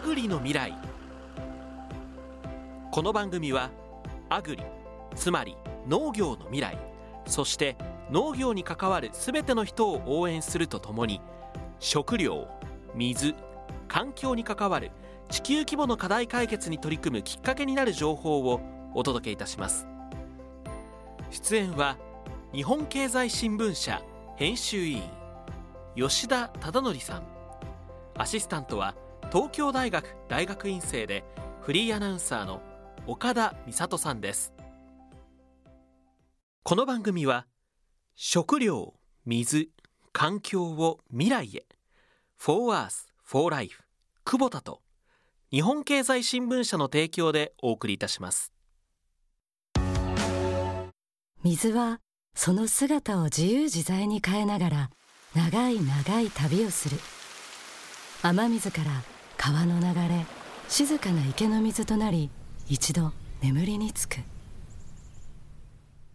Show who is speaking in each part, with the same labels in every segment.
Speaker 1: アグリの未来。この番組はアグリつまり農業の未来そして農業に関わる全ての人を応援するとともに食料水環境に関わる地球規模の課題解決に取り組むきっかけになる情報をお届けいたします。出演は日本経済新聞社編集委員吉田忠則さん。アシスタントは東京大学大学院生でフリーアナウンサーの岡田美里さんです。この番組は食料水環境を未来へ For Earth for Life 久保田と日本経済新聞社の提供でお送りいたします。
Speaker 2: 水はその姿を自由自在に変えながら長い長い旅をする。雨水から川の流れ静かな池の水となり一度眠りにつく。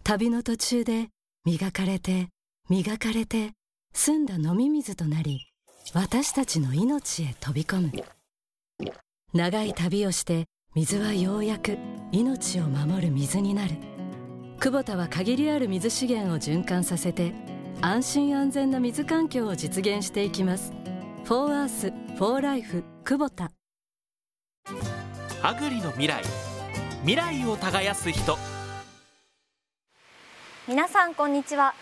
Speaker 2: 旅の途中で磨かれて磨かれて澄んだ飲み水となり私たちの命へ飛び込む。長い旅をして水はようやく命を守る水になる。久保田は限りある水資源を循環させて安心安全な水環境を実現していきます「フォーアースフォーライフ久保田
Speaker 1: アグリの未来。未来を耕す人。
Speaker 3: 皆さんこんにちは。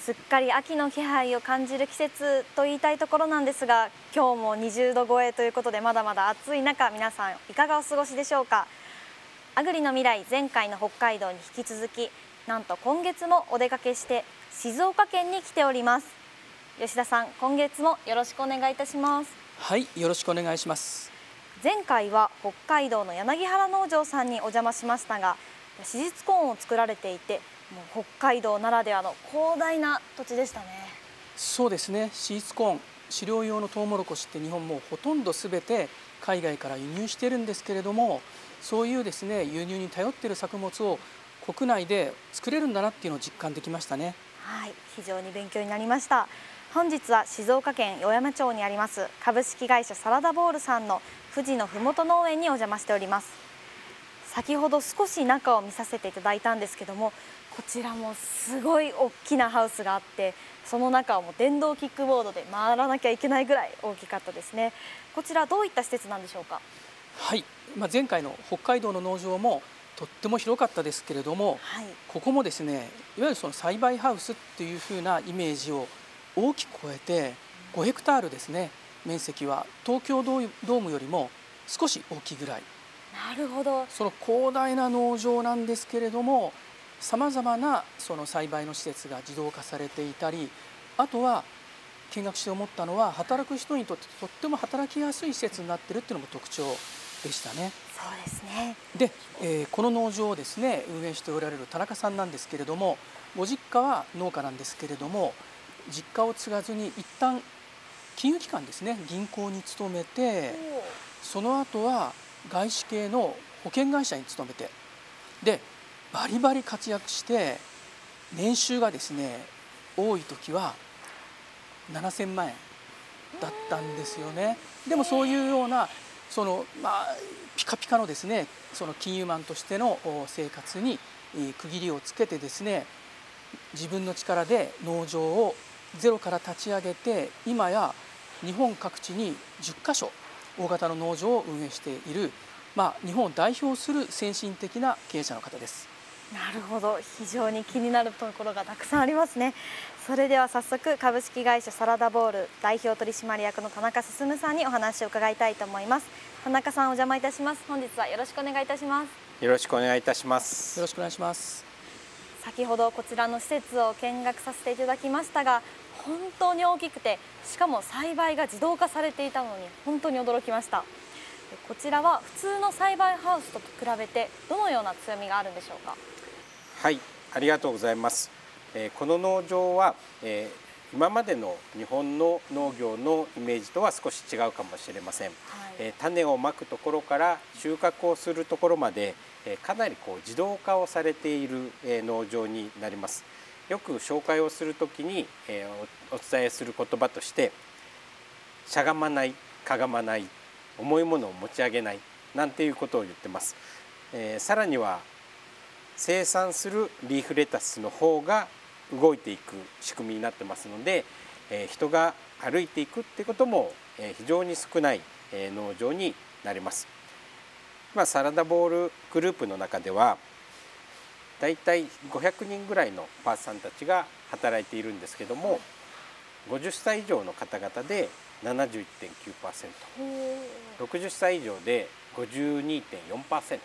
Speaker 3: すっかり秋の気配を感じる季節と言いたいところなんですが今日も20度超えということでまだまだ暑い中皆さんいかがお過ごしでしょうか。アグリの未来前回の北海道に引き続きなんと今月もお出かけして静岡県に来ております吉田さん今月もよろしくお願いいたします。
Speaker 4: はいよろしくお願いします。
Speaker 3: 前回は北海道の柳原農場さんにお邪魔しましたが史実コーンを作られていてもう北海道ならではの広大な土地でしたね。
Speaker 4: そうですね。シーツコーン飼料用のトウモロコシって日本もほとんどすべて海外から輸入してるんですけれどもそういうですね輸入に頼っている作物を国内で作れるんだなっていうのを実感できましたね。
Speaker 3: はい非常に勉強になりました本日は静岡県小山町にあります株式会社サラダボールさんの富士のふもと農園にお邪魔しております。先ほど少し中を見させていただいたんですけどもこちらもすごい大きなハウスがあってその中をも電動キックボードで回らなきゃいけないぐらい大きかったですね。こちらどういった施設なんでしょうか？
Speaker 4: はい、まあ、前回の北海道の農場もとっても広かったですけれども、
Speaker 3: はい、
Speaker 4: ここもですねいわゆるその栽培ハウスっていうふうなイメージを大きく超えて5ヘクタールですね。面積は。東京ドームよりも少し大きいぐらい。
Speaker 3: なるほど。
Speaker 4: その広大な農場なんですけれどもさまざまなその栽培の施設が自動化されていたりあとは見学して思ったのは働く人にとってとっても働きやすい施設になってるっていうのも特徴でしたね。
Speaker 3: そうですね。
Speaker 4: で、えー、この農場をですね運営しておられる田中さんなんですけれどもご実家は農家なんですけれども実家を継がずに一旦金融機関ですね銀行に勤めてその後は外資系の保険会社に勤めてでバリバリ活躍して年収がですね多い時は7,000万円だったんですよね。でもそういうようなそのまあピカピカのですねその金融マンとしての生活に区切りをつけてですね自分の力で農場をゼロから立ち上げて今や日本各地に10カ所大型の農場を運営している、まあ、日本を代表する先進的な経営者の方です。
Speaker 3: なるほど。非常に気になるところがたくさんありますね。それでは早速株式会社サラダボール代表取締役の田中進さんにお話を伺いたいと思います。田中さんお邪魔いたします。本日はよろしくお願いいたします。
Speaker 5: よろしくお願いいたします。
Speaker 4: よろしくお願いします。
Speaker 3: 先ほどこちらの施設を見学させていただきましたが本当に大きくてしかも栽培が自動化されていたのに本当に驚きました。こちらは普通の栽培ハウスと比べてどのような強みがあるんでしょうか？
Speaker 5: はいありがとうございます。えこの農場は、え今までの日本の農業のイメージとは少し違うかもしれません、はい、え種をまくところから収穫をするところまで、えかなりこう自動化をされている、え農場になりますよく紹介をするときに、えお伝えする言葉としてしゃがまないかがまない重いものを持ち上げないなんていうことを言ってます、えー、さらには生産するリーフレタスの方が動いていく仕組みになってますので、えー、人が歩いていくってことも、えー、非常に少ない、えー、農場になります。まあ、サラダボールグループの中ではだいたい500人ぐらいのパーツさんたちが働いているんですけども50歳以上の方々で 71.9%60 歳以上で52.4%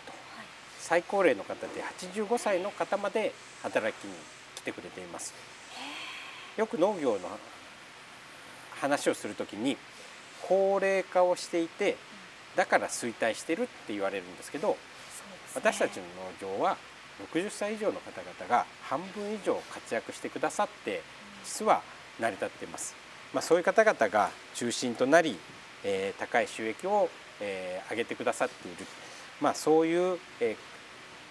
Speaker 5: 最高齢の方で85歳の方まで働きに来てくれています。よく農業の話をするときに高齢化をしていてだから衰退してるって言われるんですけど、ね、私たちの農場は60歳以上の方々が半分以上活躍してくださって実は成り立っています。まあ、そういう方々が中心となり、えー、高い収益を、えー、上げてくださっている、まあ、そういう、え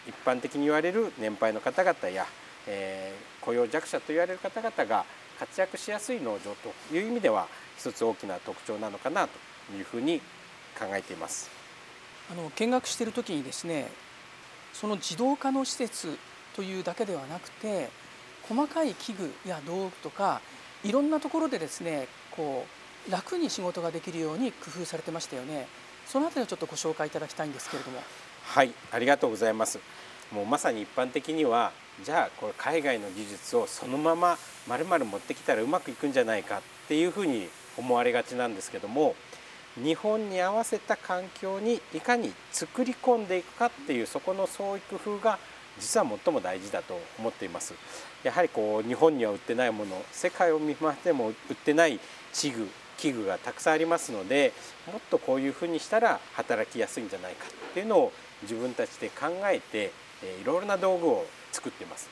Speaker 5: ー、一般的に言われる年配の方々や、えー、雇用弱者と言われる方々が活躍しやすい農場という意味では一つ大きな特徴なのかなというふうに考えています。
Speaker 4: あの見学している時にですねその自動化の施設というだけではなくて細かい器具や道具とかいろんなところでですねこう楽に仕事ができるように工夫されてましたよね。そのあたりをちょっとご紹介いただきたいんですけれども。
Speaker 5: はいありがとうございます。もうまさに一般的にはじゃあこれ海外の技術をそのまままるまる持ってきたらうまくいくんじゃないかっていうふうに思われがちなんですけども日本に合わせた環境にいかに作り込んでいくかっていうそこの創意工夫が実は最も大事だと思っています。やはりこう日本には売ってないもの世界を見回しても売ってない器具器具がたくさんありますのでもっとこういうふうにしたら働きやすいんじゃないかっていうのを自分たちで考えていろいろな道具を作っています。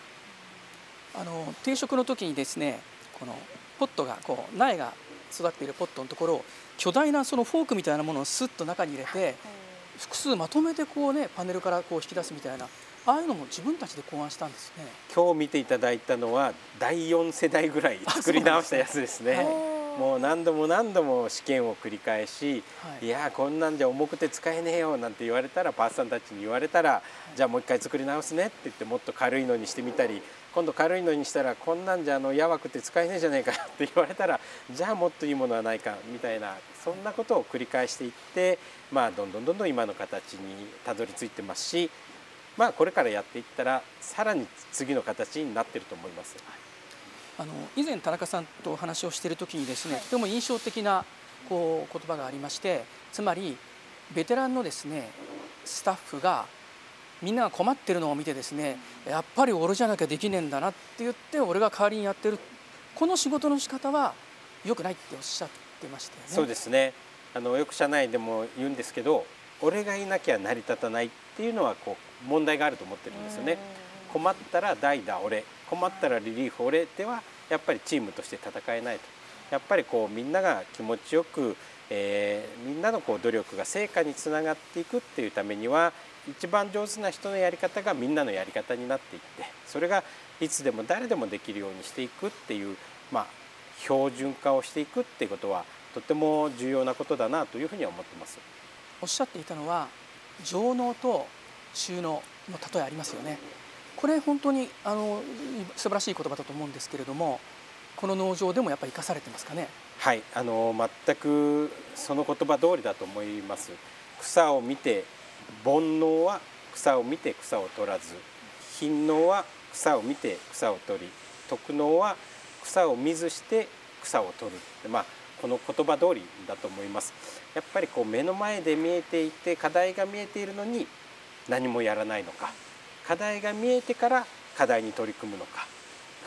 Speaker 4: あの定食の時にですねこのポットがこう苗が育っているポットのところを巨大なそのフォークみたいなものをスッと中に入れて複数まとめてこうねパネルからこう引き出すみたいなああいうのも自分たちで考案したんですね。
Speaker 5: 今日見ていただいたのは第4世代ぐらい作り直したやつですね。もう何度も何度も試験を繰り返し、はい、いやこんなんじゃ重くて使えねえよなんて言われたらパーツさんたちに言われたら、はい、じゃあもう一回作り直すねって言ってもっと軽いのにしてみたり今度軽いのにしたらこんなんじゃあのやわくて使えねえじゃねえかって言われたら じゃあもっといいものはないかみたいなそんなことを繰り返していってまあどんどんどんどん今の形にたどり着いてますしまあこれからやっていったらさらに次の形になってると思います。
Speaker 4: あの以前田中さんとお話をしている時にですね、とても印象的なこう言葉がありましてつまりベテランのですねスタッフがみんなが困ってるのを見てですねやっぱり俺じゃなきゃできねえんだなって言って俺が代わりにやってるこの仕事の仕方は良くないっておっしゃってましたよね。
Speaker 5: そうですねあのよく社内でも言うんですけど俺がいなきゃ成り立たないっていうのはこう問題があると思ってるんですよね。困ったら代打俺困ったらリリーフ俺ではやっぱりチームとして戦えないとやっぱりこうみんなが気持ちよく、えー、みんなのこう努力が成果につながっていくっていうためには一番上手な人のやり方がみんなのやり方になっていってそれがいつでも誰でもできるようにしていくっていう、まあ、標準化をしていくっていうことはとても重要なことだなというふうには思ってます。
Speaker 4: おっしゃっていたのは上納と収納の例えありますよね。これ本当にあの素晴らしい言葉だと思うんですけれどもこの農場でもやっぱり生かされてますかね？
Speaker 5: はいあの全くその言葉通りだと思います草を見て煩悩は草を見て草を取らず貧農は草を見て草を取り徳農は草を見ずして草を取る。まあこの言葉通りだと思います。やっぱりこう目の前で見えていて課題が見えているのに何もやらないのか。課題が見えてから課題に取り組むのか。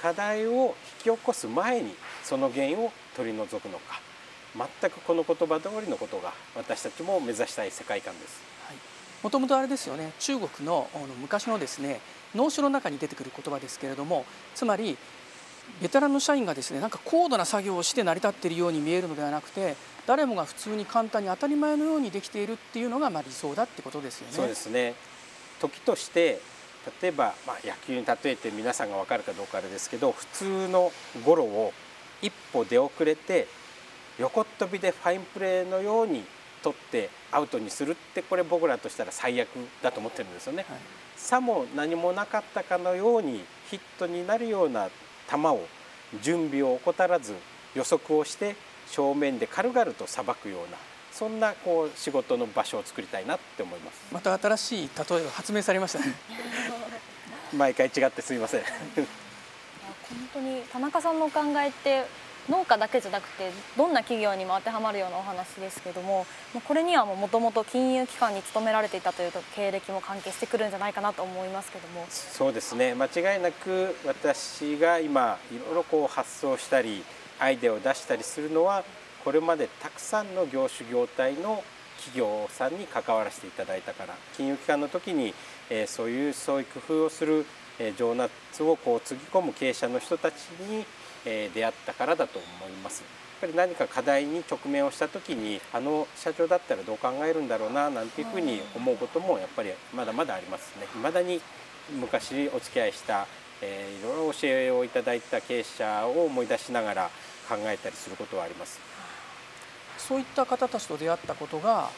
Speaker 5: 課題を引き起こす前にその原因を取り除くのか。全くこの言葉通りのことが私たちも目指したい世界観です。
Speaker 4: もともとあれですよね中国の昔のですね農書の中に出てくる言葉ですけれどもつまりベテランの社員がですねなんか高度な作業をして成り立っているように見えるのではなくて誰もが普通に簡単に当たり前のようにできているっていうのがまあ理想だってことですよね。
Speaker 5: そうですね時として例えば、まあ、野球に例えて皆さんが分かるかどうかあれですけど普通のゴロを一歩出遅れて横っ飛びでファインプレーのように取ってアウトにするってこれ僕らとしたら最悪だと思ってるんですよね。はい、さも何もなかったかのようにヒットになるような球を準備を怠らず予測をして正面で軽々とさばくようなそんなこう仕事の場所を作りたいなって思います。
Speaker 4: また新しい例えを発明されましたね。
Speaker 5: 毎回違ってすみません本
Speaker 3: 当に田中さんのお考えって農家だけじゃなくてどんな企業にも当てはまるようなお話ですけどもこれにはもともと金融機関に勤められていたという経歴も関係してくるんじゃないかなと思いますけども。
Speaker 5: そうですね。間違いなく私が今いろいろこう発想したりアイデアを出したりするのはこれまでたくさんの業種業態の企業さんに関わらせていただいたから金融機関の時に、えそういうそういう工夫をする、え情熱をこうつぎ込む経営者の人たちにえ出会ったからだと思います。やっぱり何か課題に直面をした時にあの社長だったらどう考えるんだろうななんていうふうに思うこともやっぱりまだまだありますね。未だに昔お付き合いした、えー、いろいろ教えをいただいた経営者を思い出しながら考えたりすることはあります。
Speaker 4: そういった方たちと出会ったことが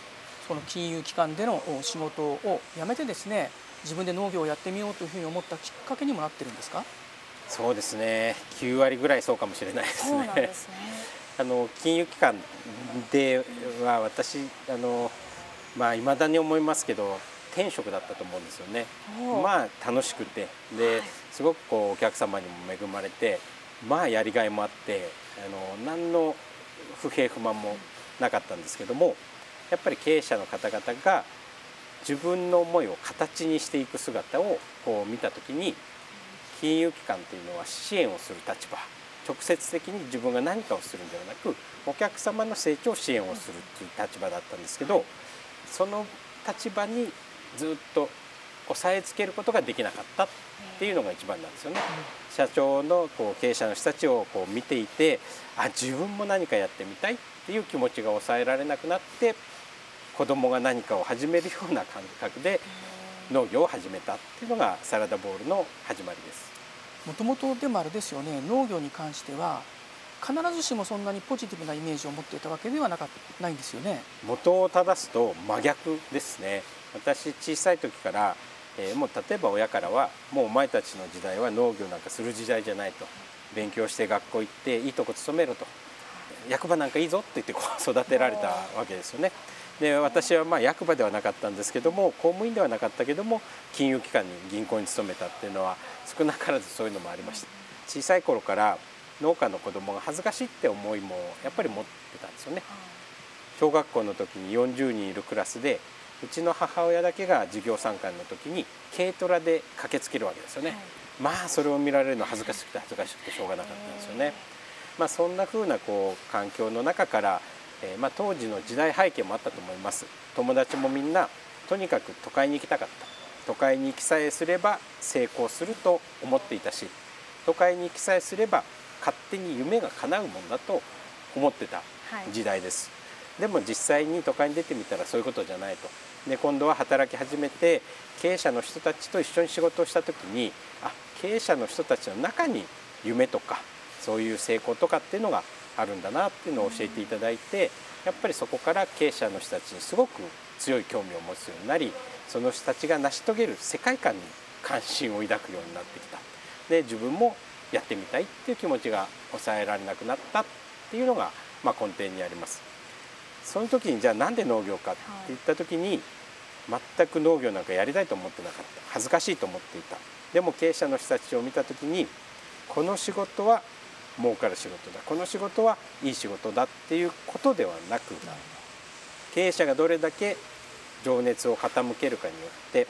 Speaker 4: その金融機関での仕事を辞めてですね自分で農業をやってみようというふうに思ったきっかけにもなってるんですか？
Speaker 5: そうですね。9割ぐらいそうかもしれないですね。すね。あの金融機関では私あのまあ未だに思いますけど天職だったと思うんですよね。まあ楽しくて。で、すごくこうお客様にも恵まれてまあやりがいもあってあの何の不平不満もなかったんですけどもやっぱり経営者の方々が自分の思いを形にしていく姿をこう見た時に金融機関というのは支援をする立場直接的に自分が何かをするんではなくお客様の成長を支援をするっていう立場だったんですけどその立場にずっと押さえつけることができなかったっていうのが一番なんですよね。社長のこう経営者の人たちをこう見ていてあ自分も何かやってみたいっていう気持ちが抑えられなくなって子供が何かを始めるような感覚で農業を始めたっていうのがサラダボールの始まりです。
Speaker 4: もともとでもあれですよね。農業に関しては必ずしもそんなにポジティブなイメージを持っていたわけではなかないんですよね。
Speaker 5: 元を正すと真逆ですね。私小さい時から、えー、もう例えば親からはもうお前たちの時代は農業なんかする時代じゃないと。勉強して学校行っていいとこ勤めろと。役場なんかいいぞって言ってこう育てられたわけですよね。で私はまあ役場ではなかったんですけども公務員ではなかったけども金融機関に銀行に勤めたっていうのは少なからずそういうのもありました。小さい頃から農家の子供が恥ずかしいって思いもやっぱり持ってたんですよね。小学校の時に40人いるクラスでうちの母親だけが授業参観の時に軽トラで駆けつけるわけですよね、はい、まあそれを見られるの恥ずかしくて恥ずかしくてしょうがなかったんですよね。まあそんな風なこう環境の中からえー、まあ、当時の時代背景もあったと思います。友達もみんなとにかく都会に行きたかった。都会に行きさえすれば成功すると思っていたし都会に行きさえすれば勝手に夢が叶うもんだと思ってた時代です、はい、でも実際に都会に出てみたらそういうことじゃないと。で今度は働き始めて経営者の人たちと一緒に仕事をした時にあ経営者の人たちの中に夢とかそういう成功とかっていうのがあるんだなっていうのを教えていただいてやっぱりそこから経営者の人たちにすごく強い興味を持つようになりその人たちが成し遂げる世界観に関心を抱くようになってきた。で自分もやってみたいっていう気持ちが抑えられなくなったっていうのが、ま、根底にあります。その時にじゃあなんで農業かって言った時に、全く農業なんかやりたいと思ってなかった。恥ずかしいと思っていた。でも経営者の人たちを見た時にこの仕事は儲かる仕事だこの仕事はいい仕事だっていうことではなく経営者がどれだけ情熱を傾けるかによって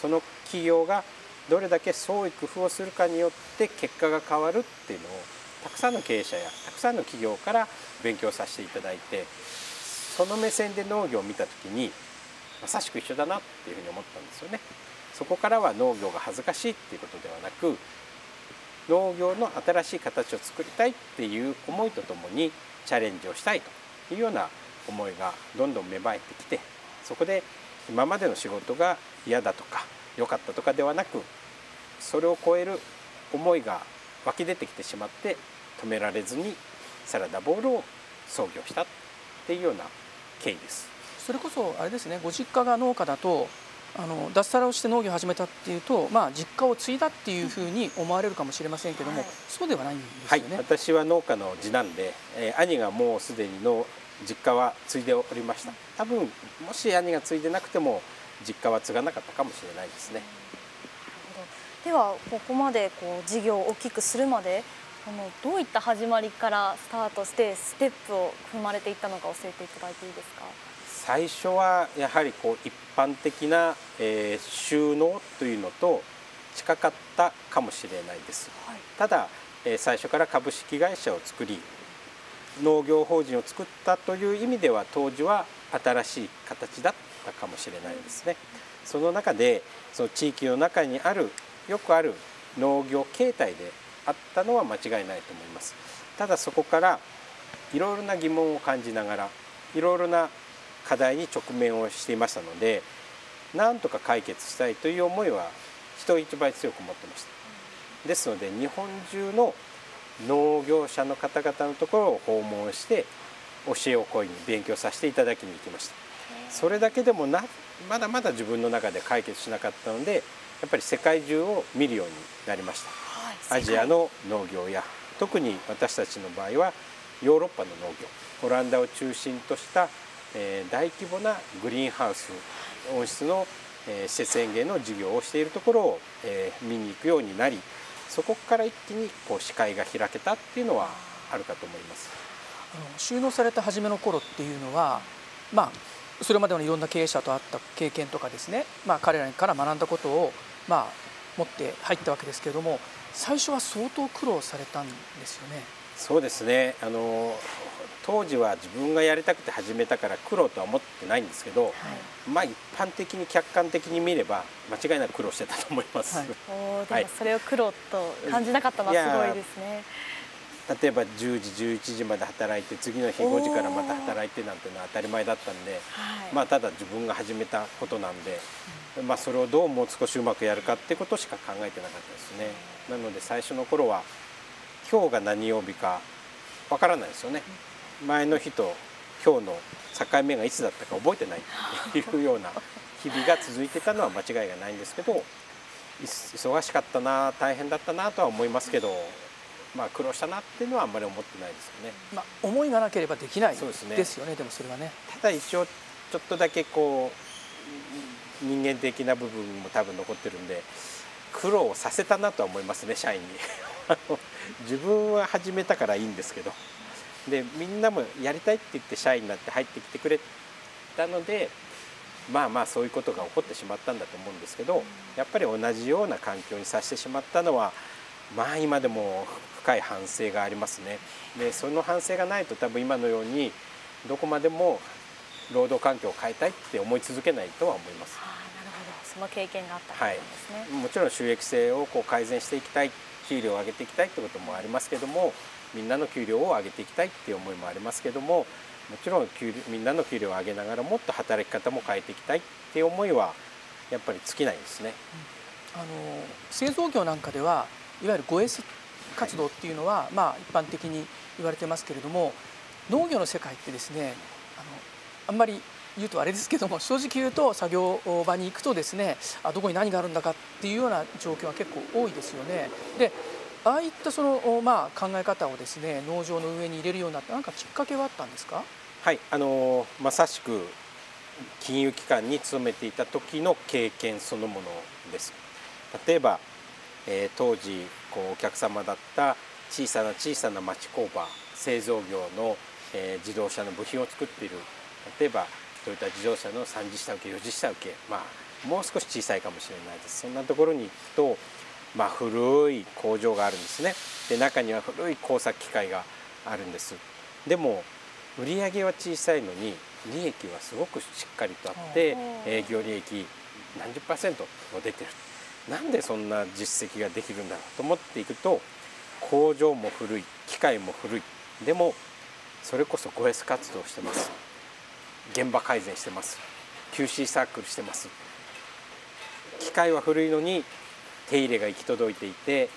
Speaker 5: その企業がどれだけ創意工夫をするかによって結果が変わるっていうのをたくさんの経営者やたくさんの企業から勉強させていただいてその目線で農業を見た時にまさしく一緒だなっていうふうに思ったんですよね。そこからは農業が恥ずかしいっていうことではなく農業の新しい形を作りたいっていう思いとともにチャレンジをしたいというような思いがどんどん芽生えてきてそこで今までの仕事が嫌だとか良かったとかではなくそれを超える思いが湧き出てきてしまって止められずにサラダボールを創業したっていうような経緯です。
Speaker 4: それこそあれですねご実家が農家だとあの脱サラをして農業を始めたっていうと、まあ、実家を継いだっていうふうに思われるかもしれませんけども、はい、そうではないんですよね、
Speaker 5: はい、私は農家の次男で、えー、兄がもうすでにの実家は継いでおりました。多分もし兄が継いでなくても実家は継がなかったかもしれないですね。
Speaker 3: ではここまでこう事業を大きくするまでこのどういった始まりからスタートしてステップを踏まれていったのか教えていただいていいですか？
Speaker 5: 最初はやはりこう一般的な、えー、収納というのと近かったかもしれないです、はい、ただ、えー、最初から株式会社を作り農業法人を作ったという意味では当時は新しい形だったかもしれないですね。その中でその地域の中にあるよくある農業形態であったのは間違いないと思います。ただそこからいろいろな疑問を感じながらいろいろな課題に直面をしていましたのでなんとか解決したいという思いは人一倍強く持ってました。ですので日本中の農業者の方々のところを訪問して教えを請いに勉強させていただきに行きました。それだけでもなまだまだ自分の中で解決しなかったのでやっぱり世界中を見るようになりました、はい、アジアの農業や特に私たちの場合はヨーロッパの農業オランダを中心とした、えー、大規模なグリーンハウス温室の、えー、施設園芸の事業をしているところを、えー、見に行くようになりそこから一気にこう視界が開けたっていうのはあるかと思います。
Speaker 4: あの収納された初めの頃っていうのは、まあ、それまでのいろんな経営者と会った経験とかですね、まあ、彼らから学んだことを、まあ、持って入ったわけですけれども最初は相当苦労されたんですよね。
Speaker 5: そうですねあの当時は自分がやりたくて始めたから苦労とは思ってないんですけど、はい、まあ一般的に客観的に見れば間違いなく苦労してたと思います。はい、
Speaker 3: おでもそれを苦労と感じなかったのはすごいですね。
Speaker 5: 例えば10時11時まで働いて次の日5時からまた働いてなんてのは当たり前だったんで、はい、まあただ自分が始めたことなんで、うん、まあそれをどうもう少しうまくやるかってことしか考えてなかったですね。なので最初の頃は今日が何曜日かわからないですよね。うん前の日と今日の境目がいつだったか覚えてないって いうような日々が続いてたのは間違いがないんですけど忙しかったな大変だったなとは思いますけど、まあ、苦労したなっていうのはあんまり思ってないですよね。
Speaker 4: まあ、思いがなければできないですよねですよねでもそれはね。
Speaker 5: ただ一応ちょっとだけこう人間的な部分も多分残ってるんで苦労させたなとは思いますね社員に 自分は始めたからいいんですけどでみんなもやりたいって言って社員になって入ってきてくれたのでまあまあそういうことが起こってしまったんだと思うんですけどやっぱり同じような環境にさせてしまったのはまあ今でも深い反省がありますね。でその反省がないと多分今のようにどこまでも労働環境を変えたいって思い続けないとは思います。
Speaker 3: あなるほどその経験があったですね、はい、
Speaker 5: もちろん収益性をこう改善していきたい給料を上げていきたいってこともありますけどもみんなの給料を上げていきたいっていう思いもありますけどももちろん給みんなの給料を上げながらもっと働き方も変えていきたいっていう思いはやっぱり尽きないですね。
Speaker 4: あの製造業なんかではいわゆる 5S 活動っていうのは、はい、まあ一般的に言われてますけれども農業の世界ってですねあのあんまり言うとあれですけども正直言うと作業場に行くとですねあどこに何があるんだかっていうような状況は結構多いですよね。でああいったその、まあ、考え方をですね農場の上に入れるようになった何かきっかけはあったんですか？
Speaker 5: はいあのまさしく金融機関に勤めていた時の経験そのものです。例えば、えー、当時こうお客様だった小さな小さな町工場製造業の、えー、自動車の部品を作っている。例えばトヨタ自動車の3次下請け4次下請けまあもう少し小さいかもしれないです。そんなところに行くとまあ、古い工場があるんですね。で中には古い工作機械があるんです。でも売上は小さいのに利益はすごくしっかりとあって営業利益何十パーセントも出てる。なんでそんな実績ができるんだろうと思っていくと工場も古い機械も古い。でもそれこそ 5S 活動してます。現場改善してます。QC サークルしてます。機械は古いのに手入れが行き届いていて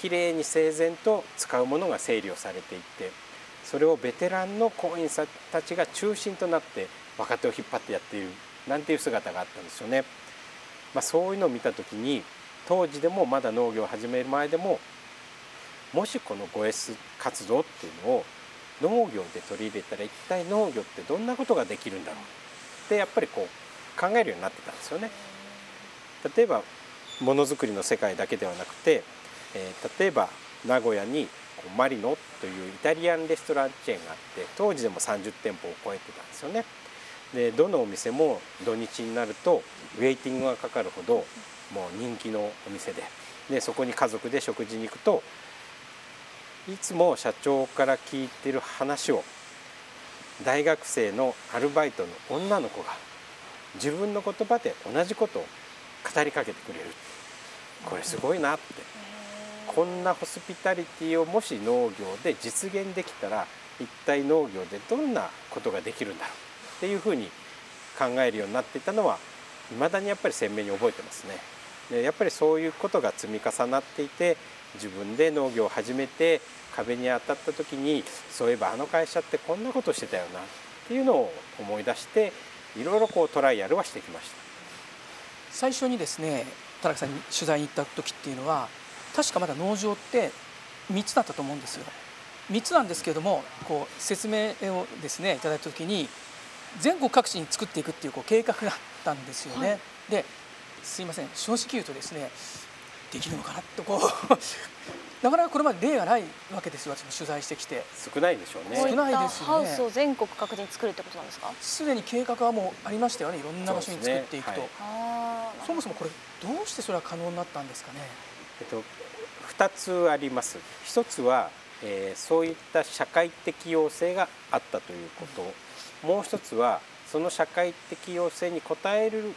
Speaker 5: きれいに整然と使うものが整理をされていってそれをベテランの行員さんたちが中心となって若手を引っ張ってやっているなんていう姿があったんですよね。まあ、そういうのを見た時に当時でもまだ農業を始める前でももしこの 5S 活動っていうのを農業で取り入れたら一体農業ってどんなことができるんだろうってやっぱりこう考えるようになってたんですよね。例えばものづくりの世界だけではなくて、えー、例えば名古屋にマリノというイタリアンレストランチェーンがあって当時でも30店舗を超えてたんですよね。でどのお店も土日になるとウェイティングがかかるほどもう人気のお店ででそこに家族で食事に行くといつも社長から聞いてる話を大学生のアルバイトの女の子が自分の言葉で同じことを語りかけてくれる。これすごいなって。こんなホスピタリティをもし農業で実現できたら一体農業でどんなことができるんだろうっていうふうに考えるようになっていたのはいまだにやっぱり鮮明に覚えてますね。でやっぱりそういうことが積み重なっていて自分で農業を始めて壁に当たった時にそういえばあの会社ってこんなことしてたよなっていうのを思い出していろいろこうトライアルはしてきました。
Speaker 4: 最初にですね田中さんに取材に行った時っていうのは確かまだ農場って3つだったと思うんですよ。3つなんですけれどもこう説明をですねいただいた時に全国各地に作っていくっていうこう計画があったんですよね、はい、ですいません正直言うとですねできるのかなとこうなかなかこれまで例がないわけですよ私も取材してきて。
Speaker 5: 少ないでしょうね。
Speaker 3: 少ないですよね。ハウスを全国各地に作るってことなんですか？
Speaker 4: すでに計画はもうありましたよねいろんな場所に作っていくと。そ、ねはい、そもそもこれどうしてそれは可能になったんですかね？
Speaker 5: えっと2つあります。一つは、えー、そういった社会的要請があったということ、うん、もう一つはその社会的要請に応える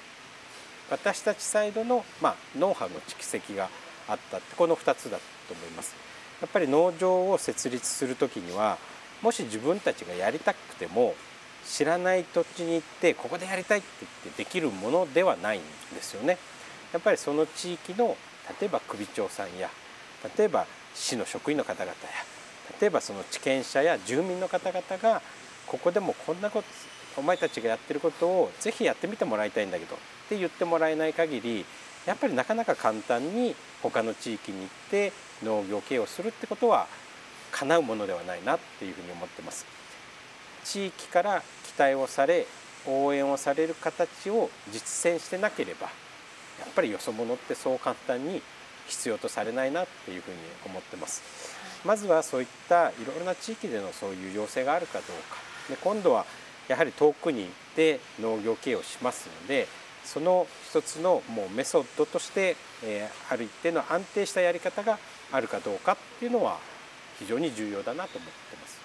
Speaker 5: 私たちサイドの、まあ、ノウハウの蓄積があったってこの2つだと思います。やっぱり農場を設立する時にはもし自分たちがやりたくても知らない土地に行ってここでやりたいって言ってできるものではないんですよね。やっぱりその地域の例えば首長さんや例えば市の職員の方々や例えばその地権者や住民の方々がここでもこんなことお前たちがやってることをぜひやってみてもらいたいんだけどって言ってもらえない限りやっぱりなかなか簡単に他の地域に行って農業経営をするってことは叶うものではないなっていうふうに思ってます。地域から期待をされ応援をされる形を実践してなければやっぱりよそ者ってそう簡単に必要とされないなっていうふうに思ってます。まずはそういったいろいろな地域でのそういう要請があるかどうかで今度はやはり遠くに行って農業経営をしますのでその一つのもうメソッドとして、えー、ある一定の安定したやり方があるかどうかっていうのは非常に重要だなと思ってます。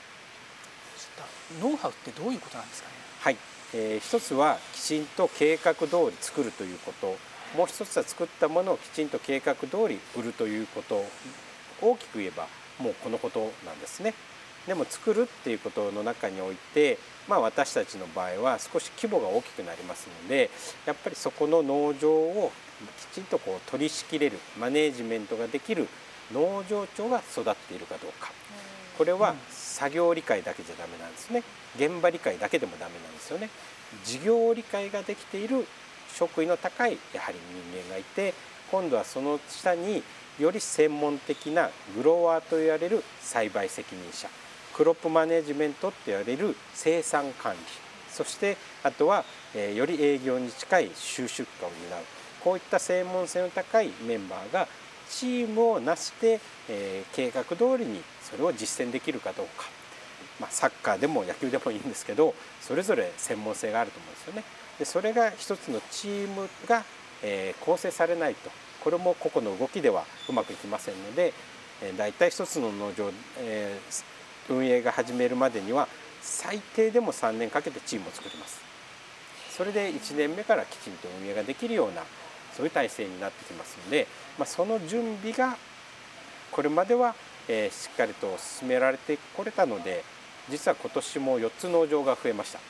Speaker 4: ノウハウってどういうことなんですかね？
Speaker 5: はい、えー、一つはきちんと計画通り作るということ、もう一つは作ったものをきちんと計画通り売るということ、大きく言えばもうこのことなんですね。でも作るっていうことの中において、まあ、私たちの場合は少し規模が大きくなりますのでやっぱりそこの農場をきちんとこう取り仕切れるマネージメントができる農場長が育っているかどうか。これは作業理解だけじゃダメなんですね。現場理解だけでもダメなんですよね。事業理解ができている職位の高いやはり人間がいて今度はその下により専門的なグロワーと言われる栽培責任者クロップマネジメントって言われる生産管理そしてあとは、えより営業に近い収出荷を担う。こういった専門性の高いメンバーがチームをなして、え計画通りにそれを実践できるかどうか、まあ、サッカーでも野球でもいいんですけどそれぞれ専門性があると思うんですよね。でそれが一つのチームが、え構成されないと。これも個々の動きではうまくいきませんので、え大体一つの農場、え運営が始めるまでには最低でも3年かけてチームを作ります。それで1年目からきちんと運営ができるようなそういう体制になってきますので、まあ、その準備がこれまでは、えしっかりと進められてこれたので実は今年も4つ農場が増えました。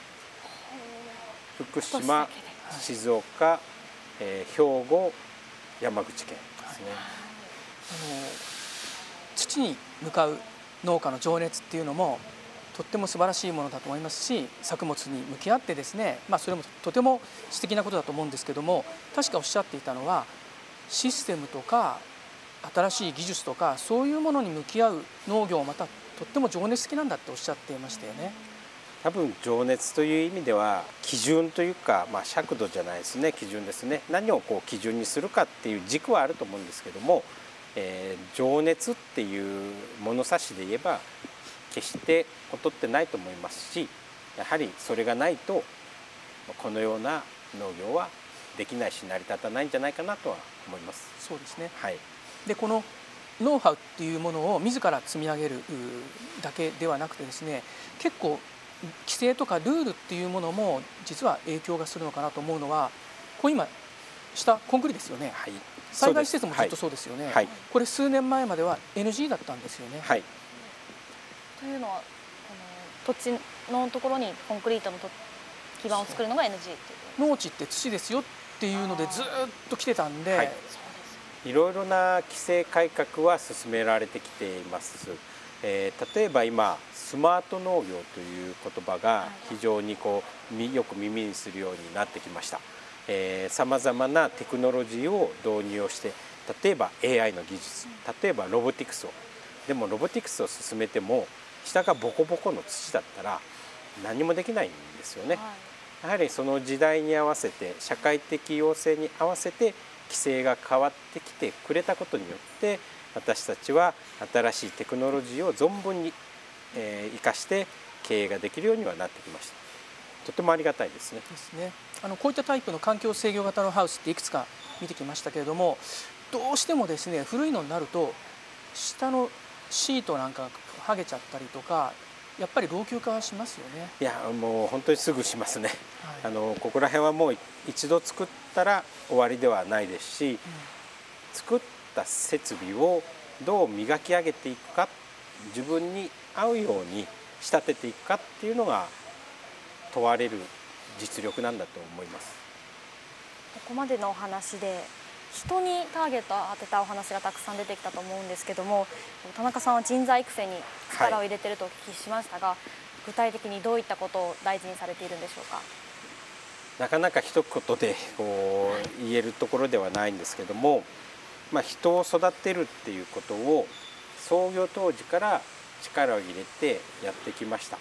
Speaker 5: 福島静岡、え兵庫山口県ですね、
Speaker 4: あの土に向かう農家の情熱っていうのもとっても素晴らしいものだと思いますし作物に向き合ってですね、まあ、それもとても素敵なことだと思うんですけども確かおっしゃっていたのはシステムとか新しい技術とかそういうものに向き合う農業をまたとっても情熱的なんだっておっしゃっていましたよね。
Speaker 5: 多分情熱という意味では基準というか、まあ、尺度じゃないですね基準ですね何をこう基準にするかっていう軸はあると思うんですけども、えー、情熱っていう物差しで言えば決して劣ってないと思いますしやはりそれがないとこのような農業はできないし成り立たないんじゃないかなとは思います。
Speaker 4: そうですね、
Speaker 5: はい、
Speaker 4: でこのノウハウっていうものを自ら積み上げるだけではなくてですね結構規制とかルールっていうものも実は影響がするのかなと思うのはこう今下コンクリですよね、はい、災害施設もずっとそうですよね、はい、これ数年前までは NG だったんですよね。
Speaker 5: はい、
Speaker 3: というのは土地のところにコンクリートの基盤を作るのが NG っていう。
Speaker 4: 農地って土ですよっていうのでずっと来てたんで、はい、
Speaker 5: いろいろな規制改革は進められてきています。えー、例えば今スマート農業という言葉が非常にこうよく耳にするようになってきました。さまざまなテクノロジーを導入をして例えば AI の技術例えばロボティクスを。でもロボティクスを進めても下がボコボコの土だったら何もできないんですよね、はい、やはりその時代に合わせて社会的要請に合わせて規制が変わってきてくれたことによって私たちは新しいテクノロジーを存分にえー、生かして経営ができるようにはなってきました。とてもありがたいですね。
Speaker 4: ですね。あのこういったタイプの環境制御型のハウスっていくつか見てきましたけれどもどうしてもですね古いのになると下のシートなんか剥げちゃったりとかやっぱり老朽化はしますよね。
Speaker 5: いやもう本当にすぐしますね、はい、あのここら辺はもう一度作ったら終わりではないですし、うん、作った設備をどう磨き上げていくか自分に合うように仕立てていくかっていうのが問われる実力なんだと思います。
Speaker 3: ここまでのお話で人にターゲットを当てたお話がたくさん出てきたと思うんですけども田中さんは人材育成に力を入れてるとお聞きしましたが、はい、具体的にどういったことを大事にされているんでしょうか？
Speaker 5: なかなか一言でこう言えるところではないんですけども、まあ、人を育てるっていうことを創業当時から力を入れてやってきました。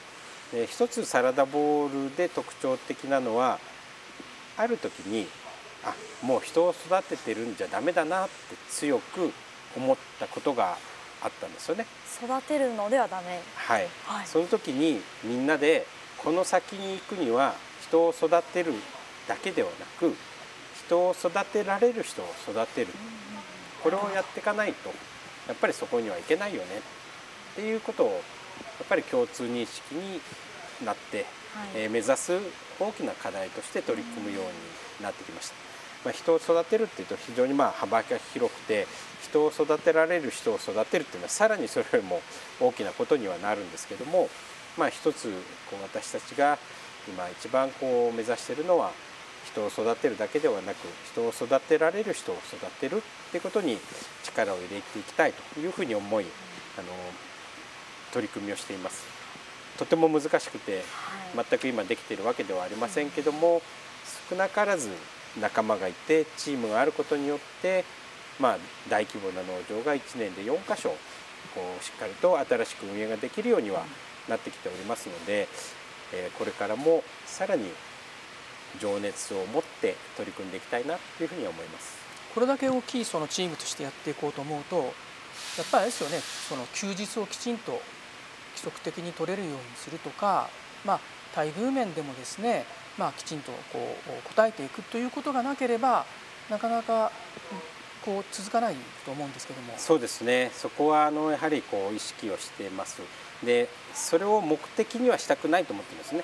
Speaker 5: で一つサラダボウルで特徴的なのはある時にあもう人を育ててるんじゃダメだなって強く思ったことがあったんですよね。
Speaker 3: 育てるのではダメ。
Speaker 5: はい、はい、その時にみんなでこの先に行くには人を育てるだけではなく人を育てられる人を育てる。これをやっていかないとやっぱりそこにはいけないよね。っていうことをやっぱり共通認識になって、はい、え、目指す大きな課題として取り組むようになってきました。まあ、人を育てるっていうと非常にまあ幅が広くて人を育てられる人を育てるっていうのはさらにそれよりも大きなことにはなるんですけども、まあ、一つこう私たちが今一番こう目指してるのは人を育てるだけではなく人を育てられる人を育てるっていうことに力を入れていきたいというふうに思いあの取り組みをしていますとても難しくて全く今できているわけではありませんけども少なからず仲間がいてチームがあることによってまあ大規模な農場が1年で4か所こうしっかりと新しく運営ができるようにはなってきておりますので、えこれからもさらに情熱を持って取り組んでいきたいなというふうに思います。
Speaker 4: これだけ大きいそのチームとしてやっていこうと思うとやっぱりあれですよねその休日をきちんと規則的に取れるようにするとか、まあ、待遇面でもですね、まあ、きちんとこう答えていくということがなければなかなかこう続かないと思うんですけども。
Speaker 5: そうですね。そこはあのやはりこう意識をしています。でそれを目的にはしたくないと思ってますね、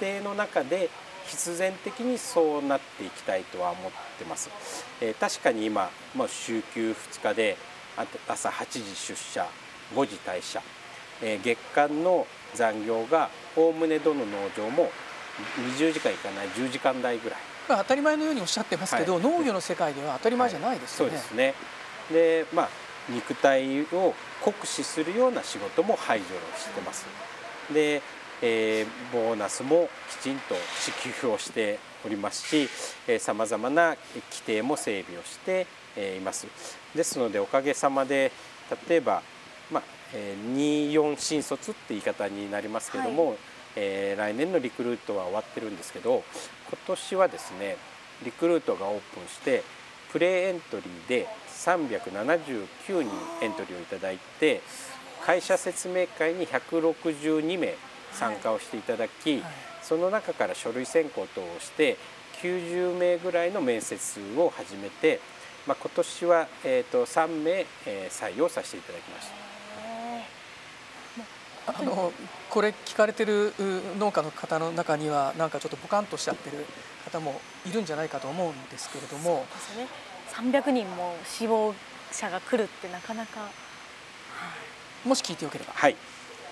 Speaker 5: 家庭の中で必然的にそうなっていきたいとは思ってます、えー、確かに今、まあ、週休2日で朝8時出社5時退社、えー、月間の残業がおおむねどの農場も20時間いかない10時間台ぐらい、
Speaker 4: まあ、当たり前のようにおっしゃってますけど、はい、農業の世界では当たり前じゃないですよね、
Speaker 5: はい、そうですね。でまあ肉体を酷使するような仕事も排除してます。で、えー、ボーナスもきちんと支給をしておりますしさまざまな規定も整備をしています。ですのでおかげさまで例えば、まあ、24新卒って言い方になりますけども、はい、えー、来年のリクルートは終わってるんですけど今年はですねリクルートがオープンしてプレーエントリーで379人エントリーをいただいて会社説明会に162名参加をしていただき、はいはい、その中から書類選考等をして90名ぐらいの面接を始めて、まあ、今年は、えーと、3名、えー、採用させていただきました。
Speaker 4: あのこれ聞かれてる農家の方の中にはなんかちょっとポカンとしちゃってる方もいるんじゃないかと思うんですけれども。
Speaker 3: そうですね。300人も死亡者が来るってなかなか、は
Speaker 4: い、もし聞いてよければ、
Speaker 5: はい、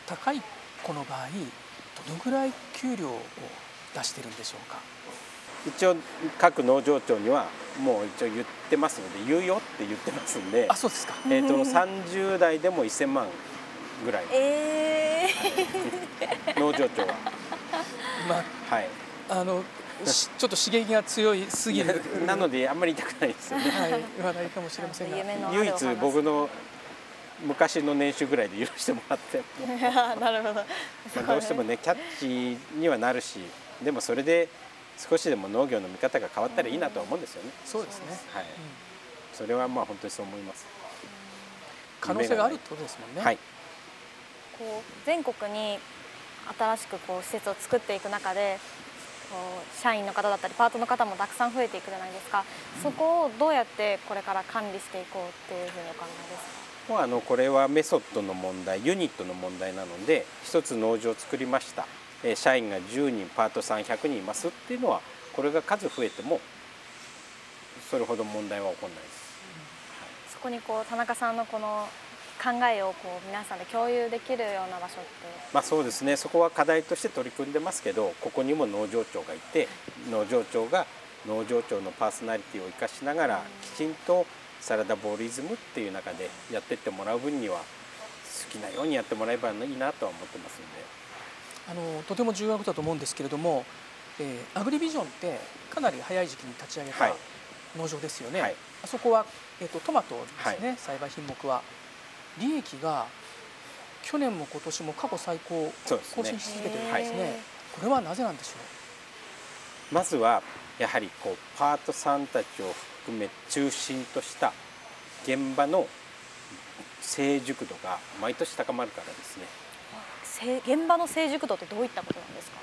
Speaker 4: 高い子の場合どのぐらい給料を出してるんでしょうか？
Speaker 5: 一応各農場長にはもう一応言ってますので言うよって言ってますんで。
Speaker 4: あそうですか、
Speaker 5: えーと、30代でも1000万ぐらい、
Speaker 3: え
Speaker 5: ー、農場長は。
Speaker 4: まあ、はいあのちょっと刺激が強いすぎる
Speaker 5: なのであんまり言いたくないですよね、
Speaker 4: はい、言わないかもしれませんが
Speaker 5: 唯一僕の昔の年収ぐらいで許してもらって
Speaker 3: なるほど、ま
Speaker 5: あ、どうしてもねキャッチにはなるしでもそれで少しでも農業の見方が変わったらいいなと思うんですよね。
Speaker 4: そうですね。
Speaker 5: はい。うん、それはまあ本当にそう思います。
Speaker 4: 可能性があるってことですもんね。
Speaker 3: はい。こう全国に新しくこう施設を作っていく中でこう社員の方だったりパートの方もたくさん増えていくじゃないですか、そこをどうやってこれから管理していこうっていうふうにお考えです
Speaker 5: か？もうあのこれはメソッドの問題ユニットの問題なので一つ農場を作りました。社員が10人パートさん100人いますっていうのはこれが数増えてもそれほど問題は起こらないです、
Speaker 3: うん、そこにこう田中さんのこの考えをこう皆さんで共有できるような場所って。
Speaker 5: まあそうですね。そこは課題として取り組んでますけどここにも農場長がいて農場長が農場長のパーソナリティを生かしながらきちんとサラダボーリズムっていう中でやってってもらう分には好きなようにやってもらえばいいなとは思ってますんで。
Speaker 4: あのとても重要なことだと思うんですけれども、えー、アグリビジョンってかなり早い時期に立ち上げた農場ですよね、はい、あそこは、えーと、トマトですね、はい、栽培品目は利益が去年も今年も過去最高を更新し続けてるんですね、ね、これはなぜなんでしょ
Speaker 5: う？まずはやはりこうパートさんたちを含め中心とした現場の成熟度が毎年高まるからです
Speaker 3: ね。現場の成熟度ってどういったことなんですか？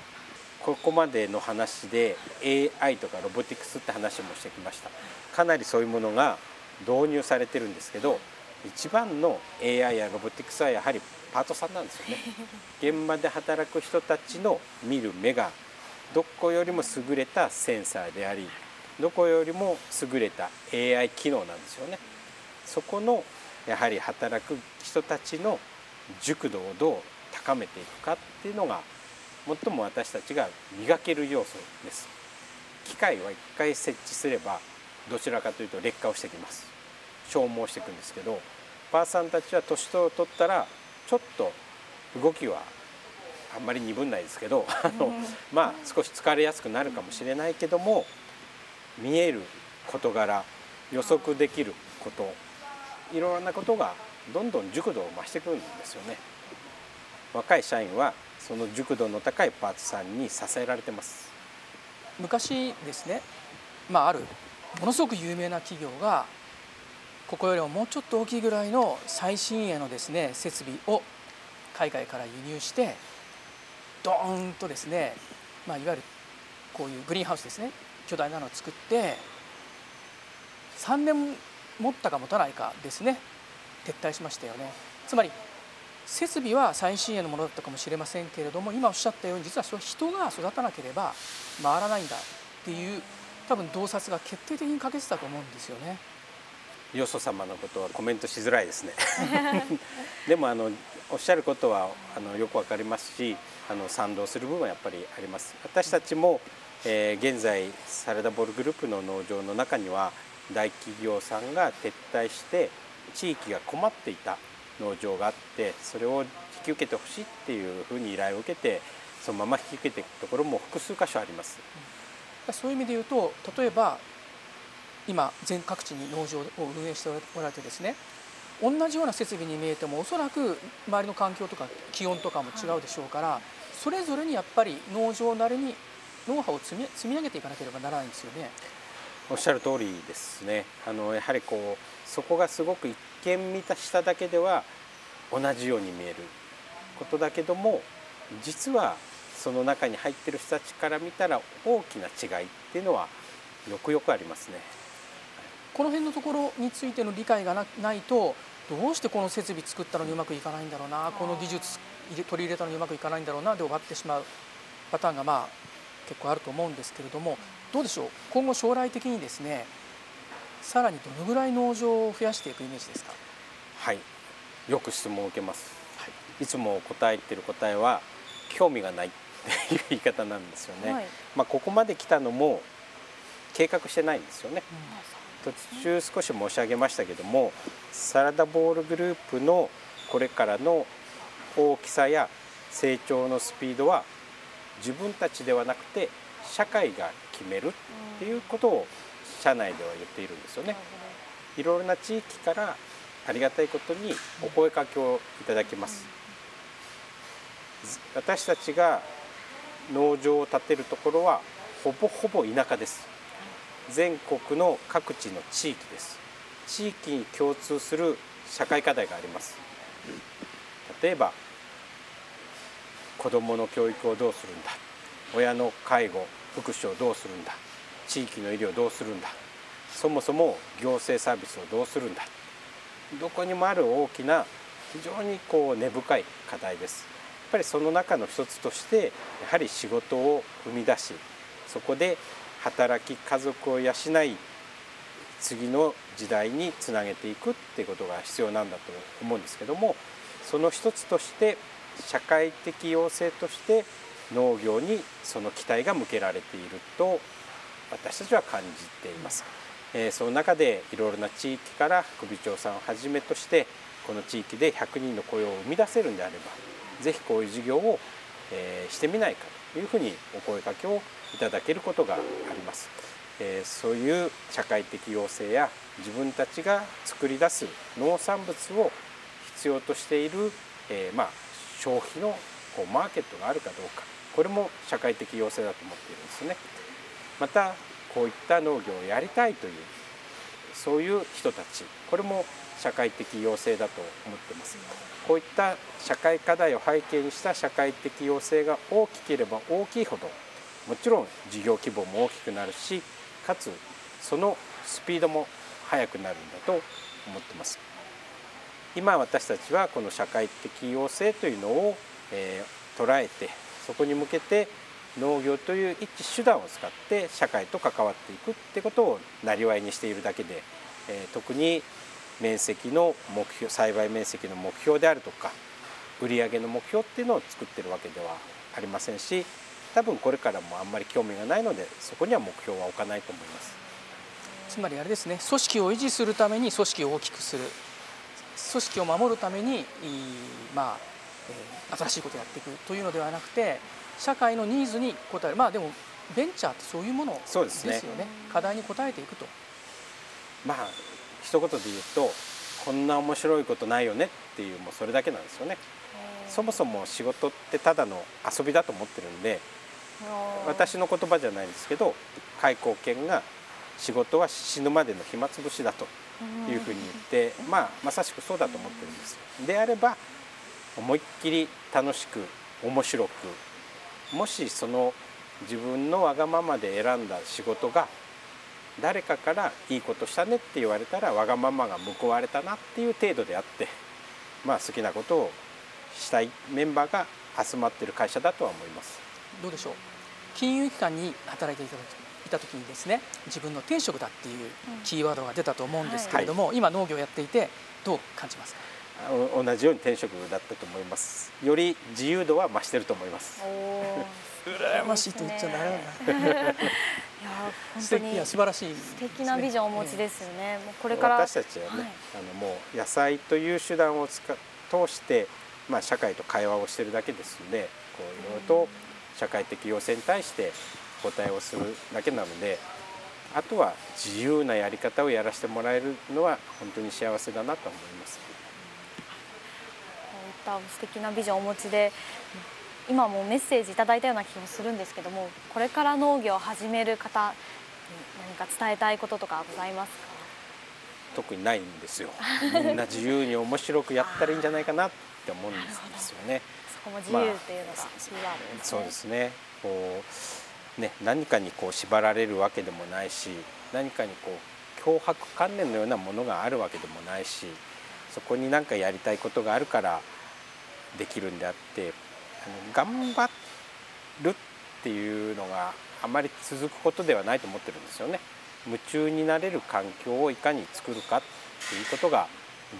Speaker 5: ここまでの話で AI とかロボティクスって話もしてきました。かなりそういうものが導入されてるんですけど一番の AI やロボティクスはやはりパートさんなんですよね。現場で働く人たちの見る目がどこよりも優れたセンサーでありどこよりも優れた AI 機能なんですよね。そこのやはり働く人たちの熟度をどう高めていくかっていうのが最も私たちが磨ける要素です。機械は一回設置すればどちらかというと劣化をしてきます。消耗していくんですけどばあさんたちは年を取ったらちょっと動きはあんまり鈍んないですけど あの、まあ少し疲れやすくなるかもしれないけども見える事柄予測できることいろんなことがどんどん熟度を増してくるんですよね。若い社員はその熟度の高いパーツさんに支えられてます
Speaker 4: 昔ですね、まあ、あるものすごく有名な企業がここよりももうちょっと大きいぐらいの最新鋭のですね設備を海外から輸入してドーンとですね、まあ、いわゆるこういうグリーンハウスですね巨大なのを作って3年持ったか持たないかですね撤退しましたよねつまり設備は最新鋭のものだったかもしれませんけれども今おっしゃったように実はそれ人が育たなければ回らないんだっていう多分洞察が決定的に欠けてたと思うんですよね。
Speaker 5: よそ様のことはコメントしづらいですね。でもあのおっしゃることはあのよくわかりますしあの賛同する部分はやっぱりあります。私たちも、えー、現在サラダボールグループの農場の中には大企業さんが撤退して地域が困っていた農場があってそれを引き受けてほしいっていうふうに依頼を受けてそのまま引き受けていくところも複数箇所あります。
Speaker 4: そういう意味で言うと例えば今全各地に農場を運営しておられてですね同じような設備に見えてもおそらく周りの環境とか気温とかも違うでしょうから、それぞれにやっぱり農場なりにノウハウを積み積み上げていかなければならないんですよね。
Speaker 5: おっしゃる通りですね。あのやはりこうそこがすごく一見見たしただけでは同じように見えることだけども実はその中に入ってる人たちから見たら大きな違いっていうのはよくよくありますね。
Speaker 4: この辺のところについての理解がないとどうしてこの設備作ったのにうまくいかないんだろうなこの技術取り入れたのにうまくいかないんだろうなで終わってしまうパターンがまあ結構あると思うんですけれどもどうでしょう？今後将来的にですねさらにどのぐらい農場を増やしていくイメージですか？
Speaker 5: はい。よく質問を受けます、はい、いつも答えてる答えは興味がない っていう言い方なんですよね、はい、まあここまで来たのも計画してないんですよね、うん、途中少し申し上げましたけどもサラダボールグループのこれからの大きさや成長のスピードは自分たちではなくて社会が決めるっていうことを社内では言っているんですよね。いろいろな地域からありがたいことにお声かけをいただきます。私たちが農場を建てるところはほぼほぼ田舎です。全国の各地の地域です。地域に共通する社会課題があります。例えば子どもの教育をどうするんだ。親の介護福祉をどうするんだ。地域の医療をどうするんだ。そもそも行政サービスをどうするんだ。どこにもある大きな非常にこう根深い課題です。やっぱりその中の一つとしてやはり仕事を生み出しそこで働き家族を養い次の時代につなげていくっていうことが必要なんだと思うんですけどもその一つとして社会的要請として農業にその期待が向けられていると私たちは感じています。え、その中でいろいろな地域から副長さんをはじめとしてこの地域で100人の雇用を生み出せるんであれば是非こういう事業を、え、してみないかというふうにお声かけをいただけることがあります。えー、そういう社会的要請や自分たちが作り出す農産物を必要としている、えー、まあ、消費のこうマーケットがあるかどうかこれも社会的要請だと思っているんですね。またこういった農業をやりたいというそういう人たちこれも社会的要請だと思ってますこういった社会課題を背景にした社会的要請が大きければ大きいほどもちろん事業規模も大きくなるしかつそのスピードも速くなるんだと思ってます。今私たちはこの社会的要請というのを、えー、捉えてそこに向けて農業という一致手段を使って社会と関わっていくってことをなりわいにしているだけで、えー、特に面積の目標栽培面積の目標であるとか売上の目標っていうのを作ってるわけではありませんし多分これからもあんまり興味がないのでそこには目標は置かないと思います。
Speaker 4: つまりあれですね組織を維持するために組織を大きくする。組織を守るためにまあ、えー、新しいことをやっていくというのではなくて社会のニーズに応える。まあでもベンチャーってそういうものですよね、ね、課題に応えていくと。
Speaker 5: まあ一言で言うとこんな面白いことないよねっていうもうそれだけなんですよね。そもそも仕事ってただの遊びだと思ってるんで私の言葉じゃないんですけど開口犬が仕事は死ぬまでの暇つぶしだというふうに言って、まあ、まさしくそうだと思ってるんですであれば思いっきり楽しく面白くもしその自分のわがままで選んだ仕事が誰かからいいことしたねって言われたらわがままが報われたなっていう程度であってまあ好きなことをしたいメンバーが集まってる会社だとは思います
Speaker 4: どうでしょう？金融機関に働いていただいた時にですね自分の転職だっていうキーワードが出たと思うんですけれども、はい、今農業やっていてどう感じますか？
Speaker 5: 同じように転職だったと思います。より自由度は増してると思います。
Speaker 4: 羨ましいと言っちゃな。んだいや本当にいや素晴らしい、
Speaker 3: 素敵なビジョンをお持ちですよね、もうこれから
Speaker 5: 私たちはね、はい、あのもう野菜という手段を使通してまあ、社会と会話をしてるだけですのでこういろいろと社会的要請に対して答えをするだけなのであとは自由なやり方をやらせてもらえるのは本当に幸せだなと思います。
Speaker 3: こういった素敵なビジョンをお持ちで今もメッセージいただいたような気もするんですけどもこれから農業を始める方に何か伝えたいこととかございますか？
Speaker 5: 特にないんですよみんな自由に面白くやったらいいんじゃないかなって思うんですよね。
Speaker 3: そこも自由っていうのがキーワードですね。
Speaker 5: そうですねこうね何かにこう縛られるわけでもないし何かにこう脅迫観念のようなものがあるわけでもないしそこに何かやりたいことがあるからできるんであって頑張るっていうのがあまり続くことではないと思ってるんですよね。夢中になれる環境をいかに作るかっていうことが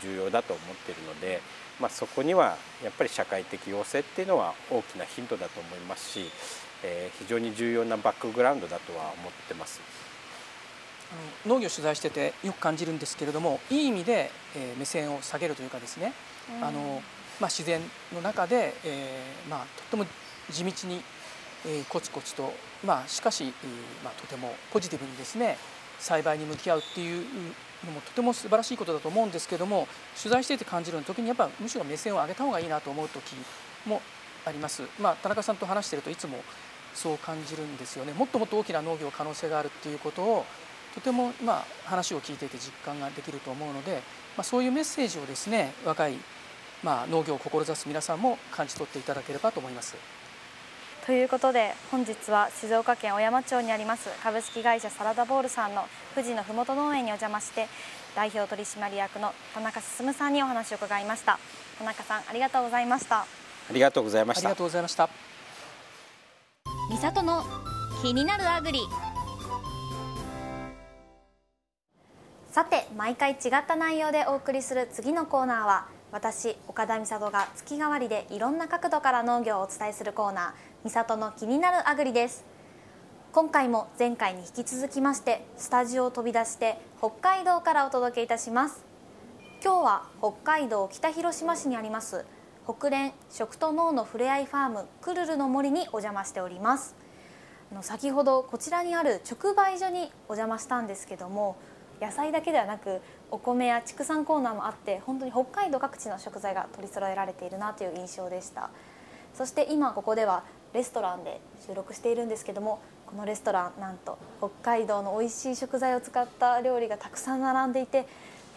Speaker 5: 重要だと思っているので、まあ、そこにはやっぱり社会的要請っていうのは大きなヒントだと思いますし、えー、非常に重要なバックグラウンドだとは思ってます。
Speaker 4: 農業取材しててよく感じるんですけれどもいい意味で、えー、目線を下げるというかですね、あのまあ、自然の中で、えーまあ、とっても地道に、えー、コツコツと、まあ、しかし、えーまあ、とてもポジティブにですね栽培に向き合うっていうのもとても素晴らしいことだと思うんですけども取材していて感じる時にやっぱむしろ目線を上げた方がいいなと思う時もあります。まあ、田中さんと話してるといつもそう感じるんですよねもっともっと大きな農業可能性があるっていうことをとても、ま、話を聞いていて実感ができると思うので、まあ、そういうメッセージをですね若いまあ、農業を志す皆さんも感じ取っていただければと思います。
Speaker 3: ということで本日は静岡県小山町にあります株式会社サラダボールさんの富士のふもと農園にお邪魔して代表取締役の田中進さんにお話を伺いました。田中さんありがとうございました。あ
Speaker 5: りがとうございました。
Speaker 4: ありがとうございました。
Speaker 3: 三里の気になるアグリ。さて毎回違った内容でお送りする次のコーナーは私岡田美里が月替わりでいろんな角度から農業をお伝えするコーナー「美里の気になるアグリ」です。今回も前回に引き続きましてスタジオを飛び出して北海道からお届けいたします。今日は北海道北広島市にあります北連食と脳のふれあいファームクルルの森にお邪魔しております。あの先ほどこちらにある直売所にお邪魔したんですけども野菜だけではなくお米や畜産コーナーもあって本当に北海道各地の食材が取り揃えられているなという印象でした。そして今ここではレストランで収録しているんですけどもこのレストランなんと北海道の美味しい食材を使った料理がたくさん並んでいて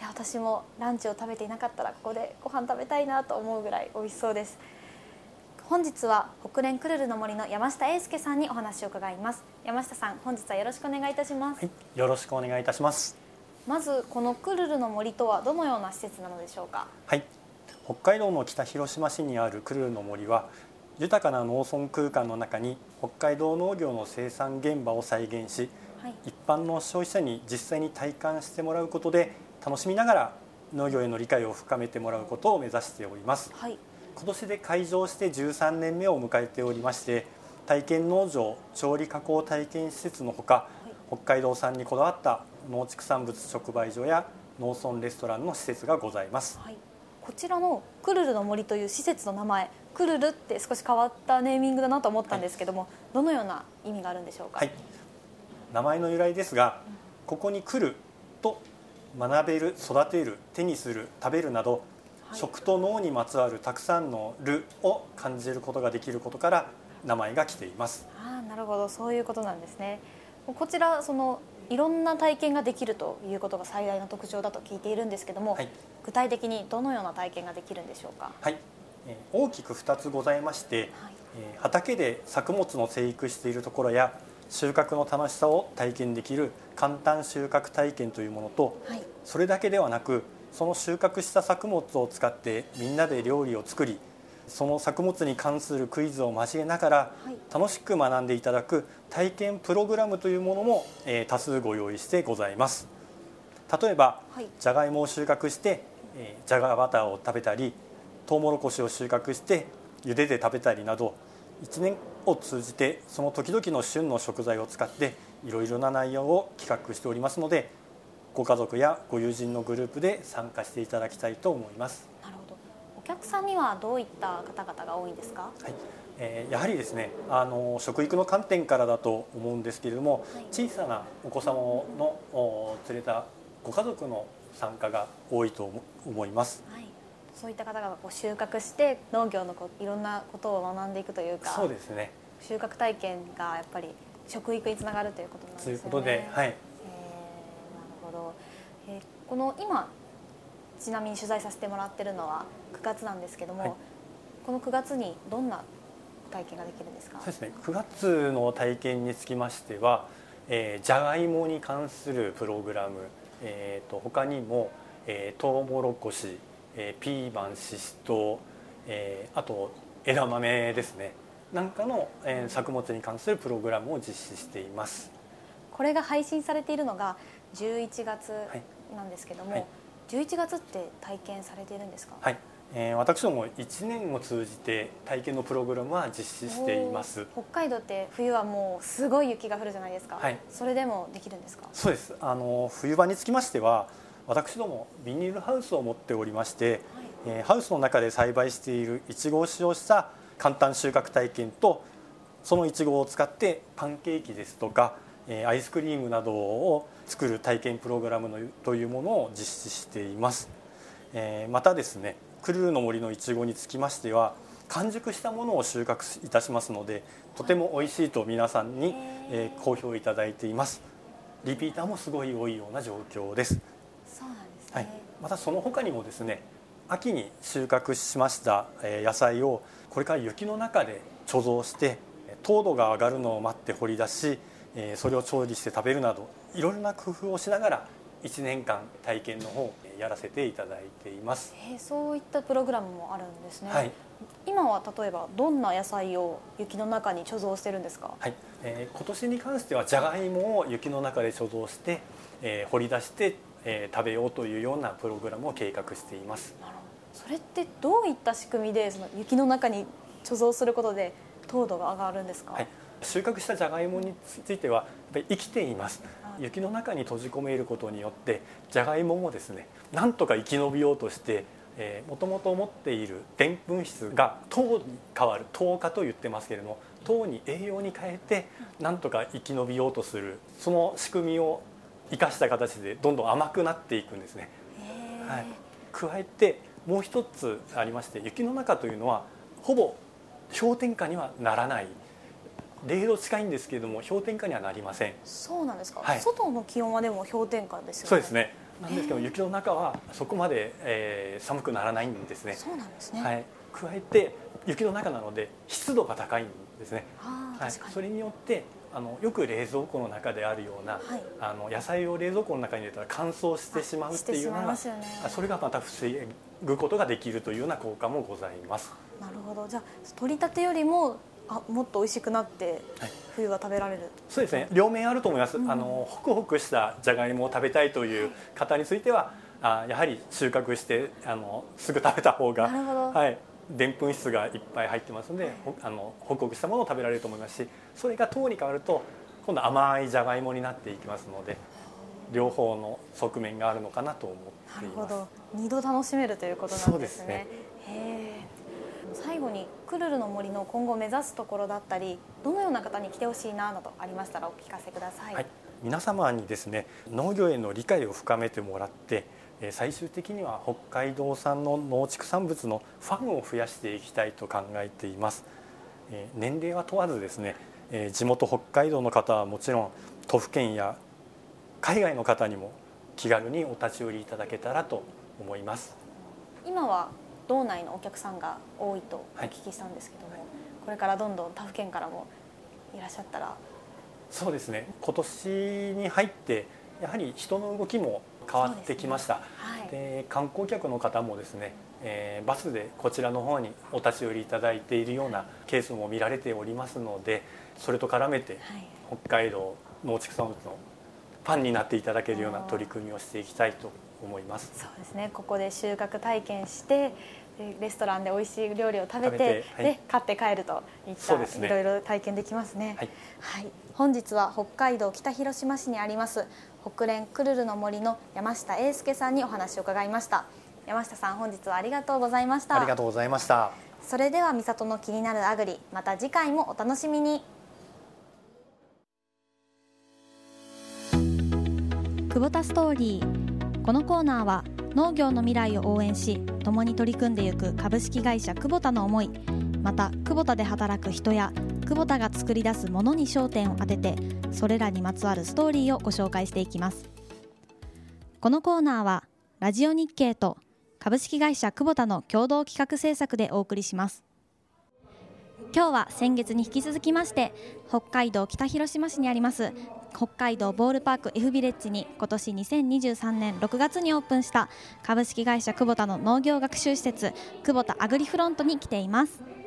Speaker 3: いや私もランチを食べていなかったらここでご飯食べたいなと思うぐらい美味しそうです。本日は北連クルルの森の山下英介さんにお話を伺います。山下さん本日はよろしくお願いいたします、はい、
Speaker 6: よろしくお願いいたします。
Speaker 3: まずこのクルルの森とはどのような施設なのでしょうか？
Speaker 6: はい北海道の北広島市にあるクルルの森は豊かな農村空間の中に北海道農業の生産現場を再現し、はい、一般の消費者に実際に体感してもらうことで楽しみながら農業への理解を深めてもらうことを目指しております、はい、今年で開場して13年目を迎えておりまして体験農場調理加工体験施設のほか、はい、北海道産にこだわった農畜産物直売所や農村レストランの施設がございます、はい、
Speaker 3: こちらのクルルの森という施設の名前クルルって少し変わったネーミングだなと思ったんですけども、はい、どのような意味があるんでしょうか、はい、
Speaker 6: 名前の由来ですが、ここに来ると学べる育てる手にする食べるなど、食と脳にまつわるたくさんの「る」を感じることができることから名前が来ています。
Speaker 3: あなるほど。そういうことなんですね。こちらそのいろんな体験ができるということが最大の特徴だと聞いているんですけども、はい、具体的にどのような体験ができるんでしょうか？
Speaker 6: はい、え大きく2つございまして、はい、え畑で作物の生育しているところや収穫の楽しさを体験できる簡単収穫体験というものと、はい、それだけではなくその収穫した作物を使ってみんなで料理を作りその作物に関するクイズを交えながら楽しく学んでいただく体験プログラムというものも、え多数ご用意してございます。例えば、はい、じゃがいもを収穫して、えじゃがバターを食べたりとうもろこしを収穫して茹でて食べたりなど1年を通じてその時々の旬の食材を使っていろいろな内容を企画しておりますのでご家族やご友人のグループで参加していただきたいと思います。
Speaker 3: 客さんにはどういった方々が多いんですか、
Speaker 6: はい。えー、やはりですねあの食育の観点からだと思うんですけれども、はい、小さなお子様の連れたご家族の参加が多いと思います。はい
Speaker 3: そういった方がこう収穫して農業のこいろんなことを学んでいくというか
Speaker 6: そうですね
Speaker 3: 収穫体験がやっぱり食育につながるということなんですね。
Speaker 6: ということで、はい。えー、なる
Speaker 3: ほど。えー、この今ちなみに取材させてもらってるのは9月なんですけども、はい、この9月にどんな体験ができるんですか？
Speaker 6: そうですね。9月の体験につきましては、えー、じゃがいもに関するプログラム、えーと他にも、えー、トウモロコシ、えー、ピーマン、シシトウ、えー、あと枝豆ですね。なんかの、えー、作物に関するプログラムを実施しています。
Speaker 3: これが配信されているのが11月なんですけども、はい。はい、11月って体験されているんですか？
Speaker 6: はい。えー、私ども1年を通じて体験のプログラムは実施しています。
Speaker 3: 北海道って冬はもうすごい雪が降るじゃないですか、はい、それでもできるんですか？
Speaker 6: そうです。あの冬場につきましては私どもビニールハウスを持っておりまして、はい、えー、ハウスの中で栽培しているいちごを使用した簡単収穫体験とそのいちごを使ってパンケーキですとかアイスクリームなどを作る体験プログラムのというものを実施しています。またですねクルーの森のいちごにつきましては完熟したものを収穫いたしますのでとても美味しいと皆さんに好評いただいています。リピーターもすごい多いような状況ですはい、またその他にもですね秋に収穫しました野菜をこれから雪の中で貯蔵して糖度が上がるのを待って掘り出しそれを調理して食べるなどいろいろな工夫をしながら1年間体験の方やらせていただいています、
Speaker 3: えー、そういったプログラムもあるんですね、
Speaker 6: はい、
Speaker 3: 今は例えばどんな野菜を雪の中に貯蔵してるんですか、
Speaker 6: はい。えー、今年に関してはじゃがいもを雪の中で貯蔵して、えー、掘り出して、えー、食べようというようなプログラムを計画しています。
Speaker 3: それってどういった仕組みでその雪の中に貯蔵することで糖度が上がるんですか、
Speaker 6: はい、収穫したじゃがいもについてはやっぱり生きています。雪の中に閉じ込めることによってじゃがいももですねなんとか生き延びようとしてもともと持っているでんぷん質が糖に変わる糖化と言ってますけれども糖に栄養に変えてなんとか生き延びようとするその仕組みを生かした形でどんどん甘くなっていくんですね。はい、加えてもう一つありまして雪の中というのはほぼ氷点下にはならない。0度近いんですけれども氷点下にはなりません。
Speaker 3: そうなんですか、はい、外の気温はでも氷点下ですよね。
Speaker 6: そうですね。なんですけど雪の中はそこまで、えー、寒くならないんですね。
Speaker 3: そうなんですね、
Speaker 6: はい、加えて雪の中なので湿度が高いんですね。
Speaker 3: はい、
Speaker 6: それによってあのよく冷蔵庫の中であるような、はい、あの野菜を冷蔵庫の中に入れたら乾燥してしまうっていうのが、ね、それがまた防ぐことができるというような効果もございます。
Speaker 3: なるほど。じゃあ取り立てよりもあもっと美味しくなって冬は食べられる、はい、
Speaker 6: そうですね。両面あると思います、うん、あのホクホクしたじゃがいもを食べたいという方については、あやはり収穫してあのすぐ食べた方がはいでんぷん質がいっぱい入ってますのであのホクホクしたものを食べられると思いますしそれが糖に変わると今度甘いじゃがいもになっていきますので両方の側面があるのかなと思っています。なるほ
Speaker 3: ど。二度楽しめるということなんですね。すね。最後にクルルの森の今後目指すところだったりどのような方に来てほしいななどありましたらお聞かせください、はい、
Speaker 6: 皆様にですね農業への理解を深めてもらって最終的には北海道産の農畜産物のファンを増やしていきたいと考えています。年齢は問わずですね地元北海道の方はもちろん都府県や海外の方にも気軽にお立ち寄りいただけたらと思います。
Speaker 3: 今は道内のお客さんが多いとお聞きしたんですけども、はい、これからどんどん他府県からもいらっしゃったら。
Speaker 6: そうですね。今年に入ってやはり人の動きも変わってきました、で、ね。はい、観光客の方もですね、えー、バスでこちらの方にお立ち寄りいただいているようなケースも見られておりますのでそれと絡めて北海道農畜産物のファンになっていただけるような取り組みをしていきたいと思います。
Speaker 3: そうですね。ここで収穫体験してレストランで美味しい料理を食べてはい、で買って帰るといった、ね、いろいろ体験できますね、はい、はい、本日は北海道北広島市にあります北連クルルの森の山下英介さんにお話を伺いました。山下さん本日はありがとうございました。
Speaker 6: ありがとうございました。
Speaker 3: それでは美里の気になるアグリまた次回もお楽しみに。久保田ストーリー。このコーナーは農業の未来を応援し共に取り組んでいく株式会社久保田の思いまた久保田で働く人や久保田が作り出すものに焦点を当ててそれらにまつわるストーリーをご紹介していきます。このコーナーはラジオ日経と株式会社久保田の共同企画制作でお送りします。今日は先月に引き続きまして北海道北広島市にあります北海道ボールパーク F ビレッジに今年2023年6月にオープンした株式会社久保田の農業学習施設久保田アグリフロントに来ています。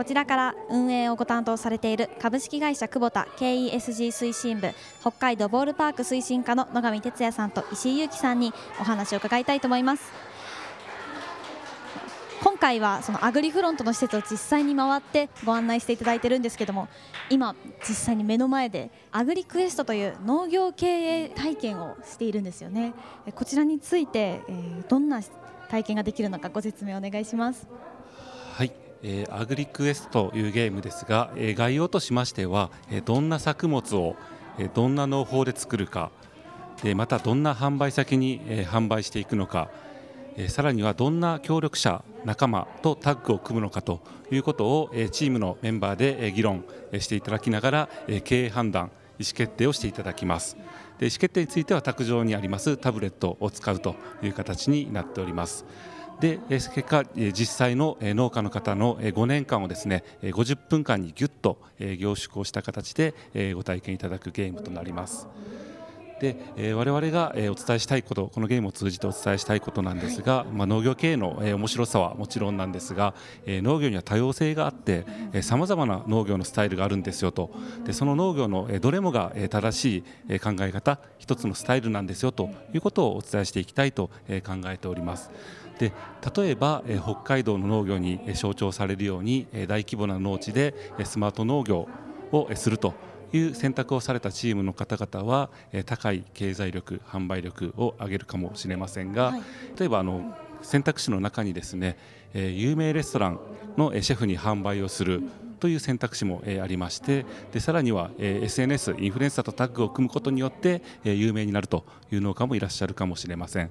Speaker 3: こちらから運営をご担当されている株式会社久保田 KESG 推進部北海道ボールパーク推進課の野上哲也さんと石井裕樹さんにお話を伺いたいと思います。今回はそのアグリフロントの施設を実際に回ってご案内していただいてるんですけども今実際に目の前でアグリクエストという農業経営体験をしているんですよね。こちらについて、え、どんな体験ができるのかご説明お願いします。
Speaker 7: はい、えー、アグリクエストというゲームですが、えー、概要としましては、えー、どんな作物を、えー、どんな農法で作るかでまたどんな販売先に、えー、販売していくのかえさらにはどんな協力者仲間とタッグを組むのかということを、えチームのメンバーで、え議論していただきながら、え経営判断意思決定をしていただきます。で意思決定については卓上にありますタブレットを使うという形になっております。で結果実際の農家の方の5年間をですね50分間にぎゅっと凝縮をした形でご体験いただくゲームとなります。で、えー、我々が、え、お伝えしたいことこのゲームを通じてお伝えしたいことなんですが、はい、まあ、農業経営の、え、面白さはもちろんなんですが、え、農業には多様性があってさまざまな農業のスタイルがあるんですよとでその農業の、え、どれもが、え、正しい、え、考え方一つのスタイルなんですよということをお伝えしていきたいと、え、考えております。で例えば、えー、北海道の農業に、えー、象徴されるように、えー、大規模な農地で、えー、スマート農業を、えー、するという選択をされたチームの方々は、え高い経済力販売力を上げるかもしれませんが、はい、例えばあの選択肢の中にですね、え有名レストランのシェフに販売をするという選択肢も、えありましてでさらには、え SNS インフルエンサーとタッグを組むことによって、え有名になるという農家もいらっしゃるかもしれません。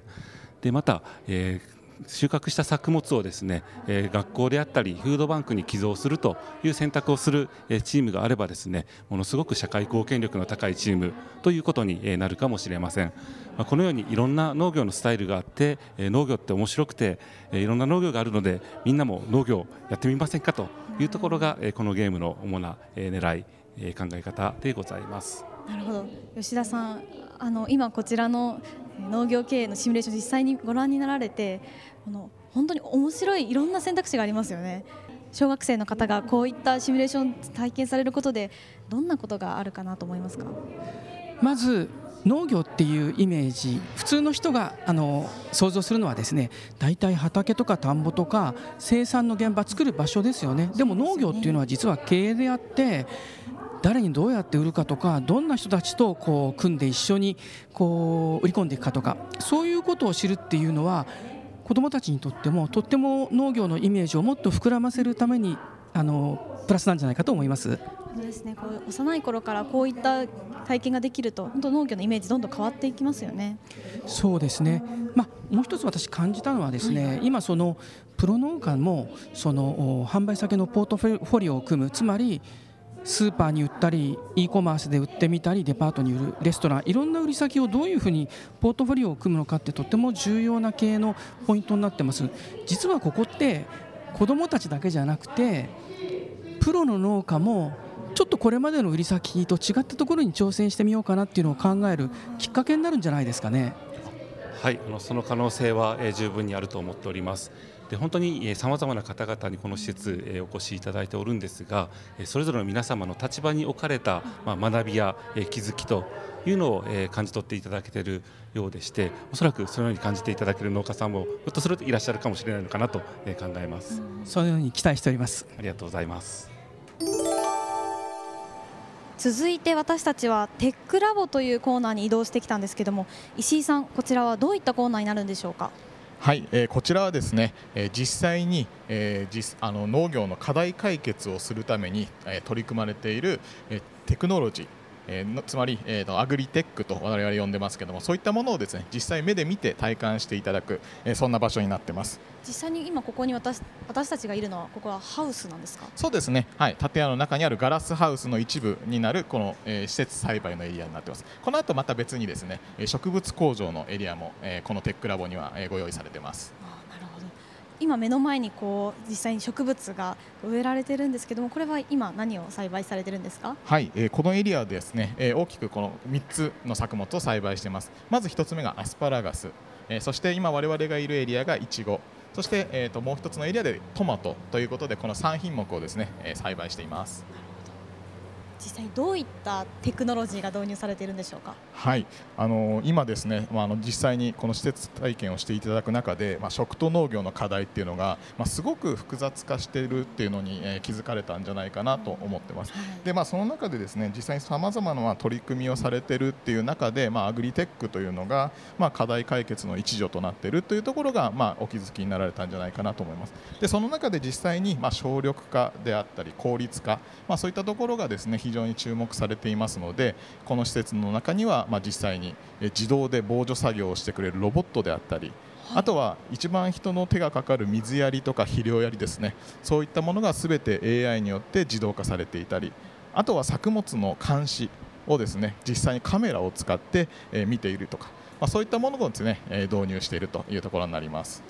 Speaker 7: でまた、えー収穫した作物をですね、えー、学校であったりフードバンクに寄贈するという選択をする、えー、チームがあればですねものすごく社会貢献力の高いチームということに、えー、なるかもしれません、まあ、このようにいろんな農業のスタイルがあって、えー、農業って面白くて、えー、いろんな農業があるのでみんなも農業やってみませんかというところが、えー、このゲームの主な、えー、狙い、えー、考え方でございます。
Speaker 3: なるほど。吉田さんあの今こちらの農業経営のシミュレーション実際にご覧になられてこの本当に面白いいろんな選択肢がありますよね。小学生の方がこういったシミュレーション体験されることでどんなことがあるかなと思いますか？
Speaker 4: まず農業っていうイメージ普通の人があの想像するのはですね大体畑とか田んぼとか生産の現場作る場所ですよね。でも農業っていうのは実は経営であって誰にどうやって売るかとかどんな人たちとこう組んで一緒にこう売り込んでいくかとかそういうことを知るっていうのは子どもたちにとってもとっても農業のイメージをもっと膨らませるためにあのプラスなんじゃないかと思います。
Speaker 3: そうですね。こう幼い頃からこういった体験ができると本当農業のイメージどんどん変わっていきますよね。
Speaker 4: そうですね。まあもう一つ私感じたのはですね、はい、今そのプロ農家もその販売先のポートフォリオを組むつまりスーパーに売ったり e コマースで売ってみたりデパートに売るレストランいろんな売り先をどういうふうにポートフォリオを組むのかってとても重要な経営のポイントになってます実はここって子どもたちだけじゃなくてプロの農家もちょっとこれまでの売り先と違ったところに挑戦してみようかなっていうのを考えるきっかけになるんじゃないですかね。
Speaker 7: はい、その可能性は、え十分にあると思っております。で本当にさまざまな方々にこの施設、えお越しいただいておるんですがそれぞれの皆様の立場に置かれた、まあ、学びや、え気づきというのを、え感じ取っていただけているようでしておそらくそのように感じていただける農家さんもひょっとするといらっしゃるかもしれないのかなと、え考えます。
Speaker 4: そのように期待しております。
Speaker 7: ありがとうございます。
Speaker 3: 続いて私たちはテックラボというコーナーに移動してきたんですけども石井さんこちらはどういったコーナーになるんでしょうか？
Speaker 8: はい、えー、こちらはですね、えー、実際に、えー、実あの農業の課題解決をするために、えー、取り組まれている、えー、テクノロジーえー、つまり、えーと、アグリテックと我々呼んでますけどもそういったものをですね実際目で見て体感していただく、えー、そんな場所になってます。
Speaker 3: 実際に今ここに私私たちがいるのはここはハウスなんですか？
Speaker 8: そうですね。はい。建屋の中にあるガラスハウスの一部になるこの、えー、施設栽培のエリアになってます。この後また別にですね植物工場のエリアも、えー、このテックラボには、えー、ご用意されてます
Speaker 3: 今目の前にこう実際に植物が植えられてるんですけどもこれは今何を栽培されてるんですか？
Speaker 8: はい、えー、このエリアですね、えー、大きくこの3つの作物を栽培しています。まず1つ目がアスパラガス、えー、そして今我々がいるエリアがイチゴそして、えーと、もう1つのエリアでトマトということでこの3品目をですね、えー、栽培しています。
Speaker 3: 実際どういったテクノロジーが導入されているんでしょうか？
Speaker 8: はい、あの今ですね、まあ、あの実際にこの施設体験をしていただく中で、まあ、食と農業の課題っていうのが、まあ、すごく複雑化しているっていうのに、えー、気づかれたんじゃないかなと思ってます。はい、で、まあその中でですね、実際にさまざまな取り組みをされてるっていう中で、まあアグリテックというのが、まあ課題解決の一助となっているというところが、まあお気づきになられたんじゃないかなと思います。で、その中で実際にまあ省力化であったり効率化、まあそういったところがですね非常に注目されれていますのでこの施設の中には、まあ、実際に自動で防除作業をしてくれるロボットであったりあとは一番人の手がかかる水やりとか肥料やりですね。そういったものがすべて AI によって自動化されていたりあとは作物の監視をですね実際にカメラを使って見ているとか、まあ、そういったものをですね導入しているというところになります。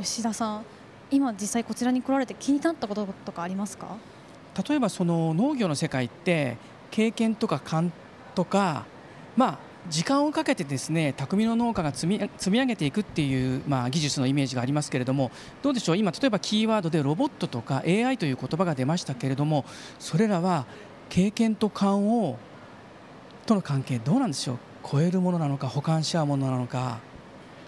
Speaker 3: 吉田さん今実際こちらに来られて気になったこととかありますか？
Speaker 4: 例えばその農業の世界って経験とか勘とか、まあ、時間をかけてですね匠の農家が積み上げていくっていう、まあ、技術のイメージがありますけれどもどうでしょう？今例えばキーワードでロボットとか AI という言葉が出ましたけれどもそれらは経験と勘をとの関係どうなんでしょう？超えるものなのか補完し合うものなのか。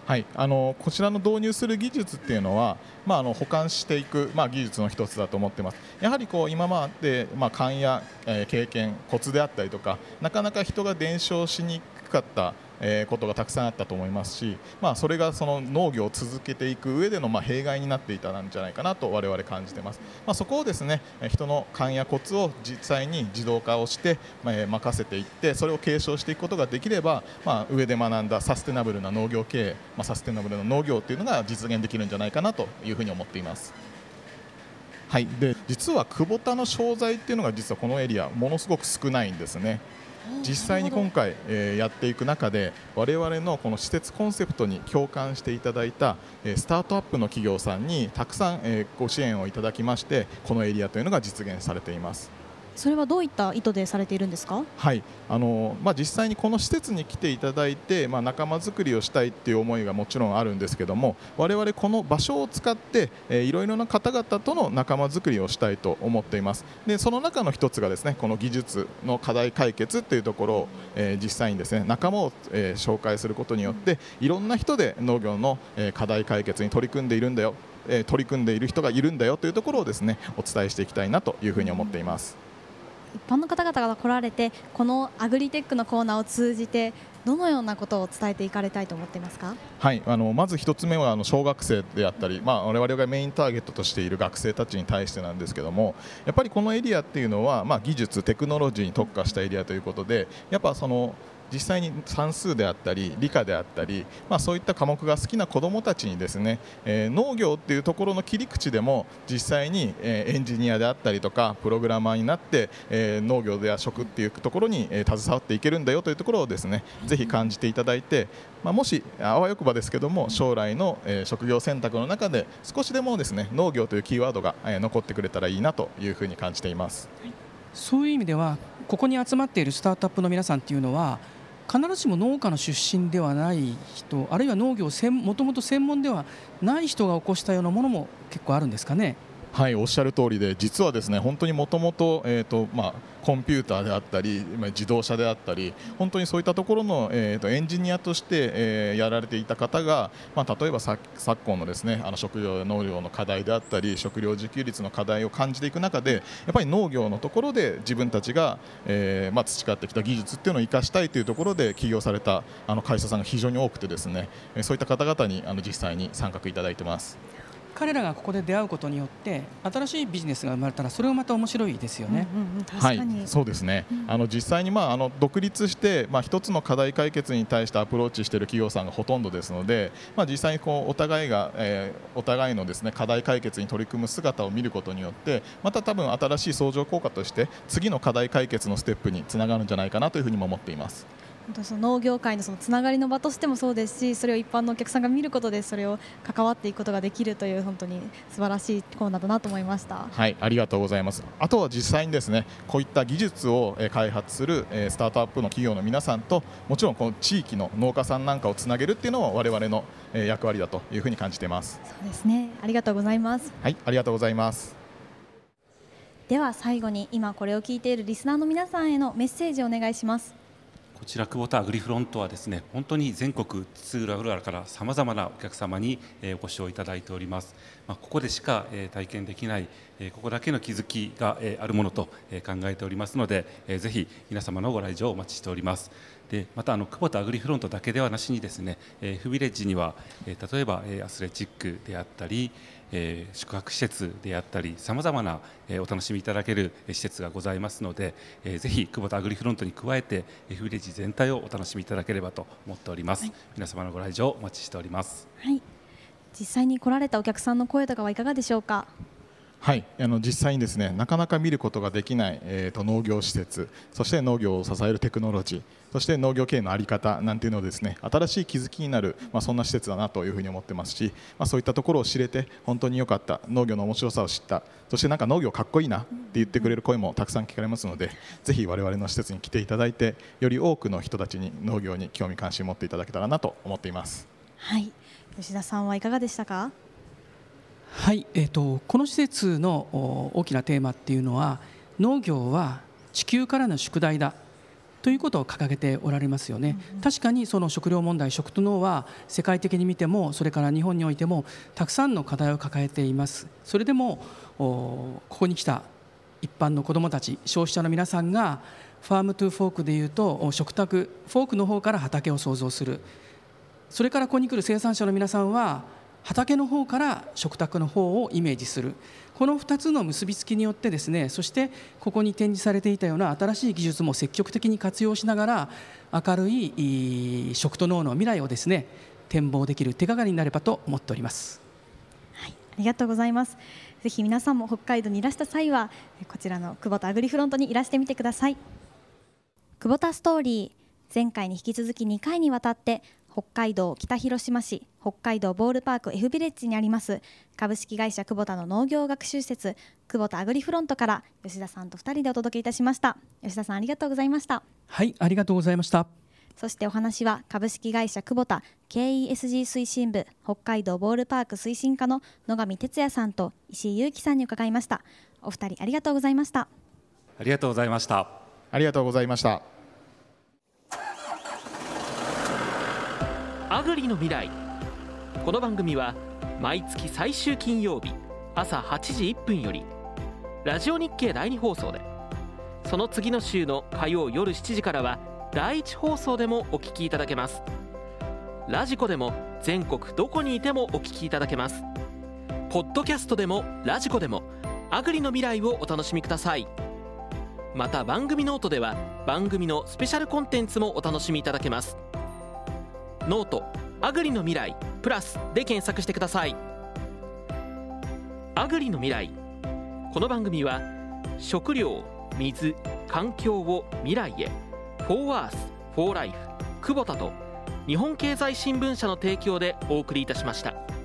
Speaker 8: はい、あのこちらの導入する技術っていうのは、まあ、あの保管していく、まあ、技術の一つだと思ってます。やはりこう今まで、まあ、勘や、えー、経験、コツであったりとかなかなか人が伝承しにくかったえことがたくさんあったと思いますし、まあ、それがその農業を続けていく上でのま弊害になっていたんじゃないかなと我々感じてます、まあ、そこをですね人の勘やコツを実際に自動化をして、ま任せていってそれを継承していくことができれば、まあ、上で学んだサステナブルな農業経営、まサステナブルな農業というのが実現できるんじゃないかなというふうに思っています。はい、で実は久保田の商材っていうのが実はこのエリアものすごく少ないんですね。実際に今回、え、やっていく中で我々のこの施設コンセプトに共感していただいた、え、スタートアップの企業さんにたくさん、え、ご支援をいただきましてこのエリアというのが実現されています。
Speaker 3: それはどういった意図でされているんですか、
Speaker 8: はい。あのまあ、実際にこの施設に来ていただいて、まあ、仲間づくりをしたいっていう思いがもちろんあるんですけども我々この場所を使って、えー、いろいろな方々との仲間づくりをしたいと思っています。でその中の一つがですねこの技術の課題解決っていうところを、えー、実際にですね仲間を、えー、紹介することによっていろんな人で農業の、えー、課題解決に取り組んでいるんだよえ取り組んでいる人がいるんだよというところをですねお伝えしていきたいなというふうに思っています。
Speaker 3: 一般の方々が来られてこのアグリテックのコーナーを通じてどのようなことを伝えていかれたいと思っていますか、
Speaker 8: はいあのまず1つ目はあの小学生であったり、まあ、我々がメインターゲットとしている学生たちに対してなんですけどもやっぱりこのエリアっていうのは、まあ、技術、テクノロジーに特化したエリアということでやっぱその実際に算数であったり理科であったり、まあ、そういった科目が好きな子どもたちにですね、えー、農業っていうところの切り口でも実際に、えー、エンジニアであったりとかプログラマーになって、えー、農業や食っていうところに、えー、携わっていけるんだよというところをですねぜひ感じていただいて、まあ、もしあわよくばですけども将来の、えー、職業選択の中で少しでもですね農業というキーワードが、えー、残ってくれたらいいなというふうに感じています。
Speaker 4: そういう意味ではここに集まっているスタートアップの皆さんっていうのは必ずしも農家の出身ではない人あるいは農業をもともと専門ではない人が起こしたようなものも結構あるんですかね。
Speaker 8: はいおっしゃる通りで実はですね本当にもともとえっとまコンピューターであったり自動車であったり本当にそういったところの、えーと、エンジニアとして、えー、やられていた方が、まあ、例えば昨今のですねあの食料農業の課題であったり食料自給率の課題を感じていく中でやっぱり農業のところで自分たちが、えーまあ、培ってきた技術っていうのを生かしたいというところで起業されたあの会社さんが非常に多くてですねそういった方々にあの実際に参画いただいてます。
Speaker 4: 彼らがここで出会うことによって新しいビジネスが生まれたらそれもまた面白いですよね。
Speaker 8: はいそうですね、うん、あの実際に、まあ、あの独立して、まあ、一つの課題解決に対してアプローチしている企業さんがほとんどですので、まあ、実際にこうお互いが、えー、お互いのです、ね、課題解決に取り組む姿を見ることによってまた多分新しい相乗効果として次の課題解決のステップにつながるんじゃないかなというふうにも思っています。
Speaker 3: 本当その農業界のそのつながりの場としてもそうですしそれを一般のお客さんが見ることでそれを関わっていくことができるという本当に素晴らしいコーナーだなと思いました
Speaker 8: はいありがとうございます。あとは実際にですねこういった技術を開発するスタートアップの企業の皆さんともちろんこの地域の農家さんなんかをつなげるっていうのも我々の役割だというふうに感じています。
Speaker 3: そうですねありがとうございます。
Speaker 8: はいありがとうございます。
Speaker 3: では最後に今これを聞いているリスナーの皆さんへのメッセージをお願いします
Speaker 7: こちら久保田アグリフロントはですね本当に全国津々浦からさまざまなお客様にお越しをいただいております、まあ、ここでしか体験できないここだけの気づきがあるものと考えておりますのでぜひ皆様のご来場をお待ちしております。でまたあの久保田アグリフロントだけではなしにですね F ビレッジには例えばアスレチックであったりえー、宿泊施設であったりさまざまな、えー、お楽しみいただける施設がございますので、えー、ぜひ久保田アグリフロントに加えて F ビレッジ全体をお楽しみいただければと思っております、はい、皆様のご来場お待ちしております、
Speaker 3: はい、実際に来られたお客さんの声とかはいかがでしょうか？
Speaker 8: はい。あの実際にですねなかなか見ることができない、えーと、農業施設そして農業を支えるテクノロジーそして農業経営の在り方なんていうのをですね新しい気づきになる、まあ、そんな施設だなというふうに思ってますし、まあ、そういったところを知れて本当に良かった農業の面白さを知ったそしてなんか農業かっこいいなって言ってくれる声もたくさん聞かれますのでぜひ我々の施設に来ていただいてより多くの人たちに農業に興味関心を持っていただけたらなと思っています。
Speaker 3: はい。吉田さんはいかがでしたか？
Speaker 4: はい、えーと、この施設の大きなテーマっていうのは農業は地球からの宿題だということを掲げておられますよね、うんうん、確かにその食料問題食と農は世界的に見てもそれから日本においてもたくさんの課題を抱えています。それでもここに来た一般の子どもたち消費者の皆さんがファームトゥフォークでいうと食卓フォークの方から畑を創造する。それからここに来る生産者の皆さんは畑の方から食卓の方をイメージするこの2つの結びつきによってですねそしてここに展示されていたような新しい技術も積極的に活用しながら明るい食と脳の未来をですね展望できる手がかりになればと思っております。
Speaker 3: はい、ありがとうございます。ぜひ皆さんも北海道にいらした際はこちらの久保田アグリフロントにいらしてみてください。久保田ストーリー前回に引き続き2回にわたって北海道北広島市北海道ボールパーク F ビレッジにあります。株式会社久保田の農業学習施設久保田アグリフロントから吉田さんと2人でお届けいたしました。吉田さんありがとうございました。
Speaker 4: はいありがとうございました。
Speaker 3: そしてお話は株式会社久保田 KESG 推進部北海道ボールパーク推進課の野上哲也さんと石井裕樹さんに伺いました。お二人ありがとうございました。
Speaker 7: ありがとうございました。
Speaker 8: ありがとうございました
Speaker 1: アグリの未来。この番組は毎月最終金曜日朝8時1分よりラジオ日経第2放送でその次の週の火曜夜7時からは第1放送でもお聞きいただけます。ラジコでも全国どこにいてもお聞きいただけます。ポッドキャストでもラジコでもアグリの未来をお楽しみください。また番組ノートでは番組のスペシャルコンテンツもお楽しみいただけます。ノートアグリの未来プラスで検索してくださいアグリの未来この番組は食料水環境を未来へフォーアースフォーライフ久保田と日本経済新聞社の提供でお送りいたしました。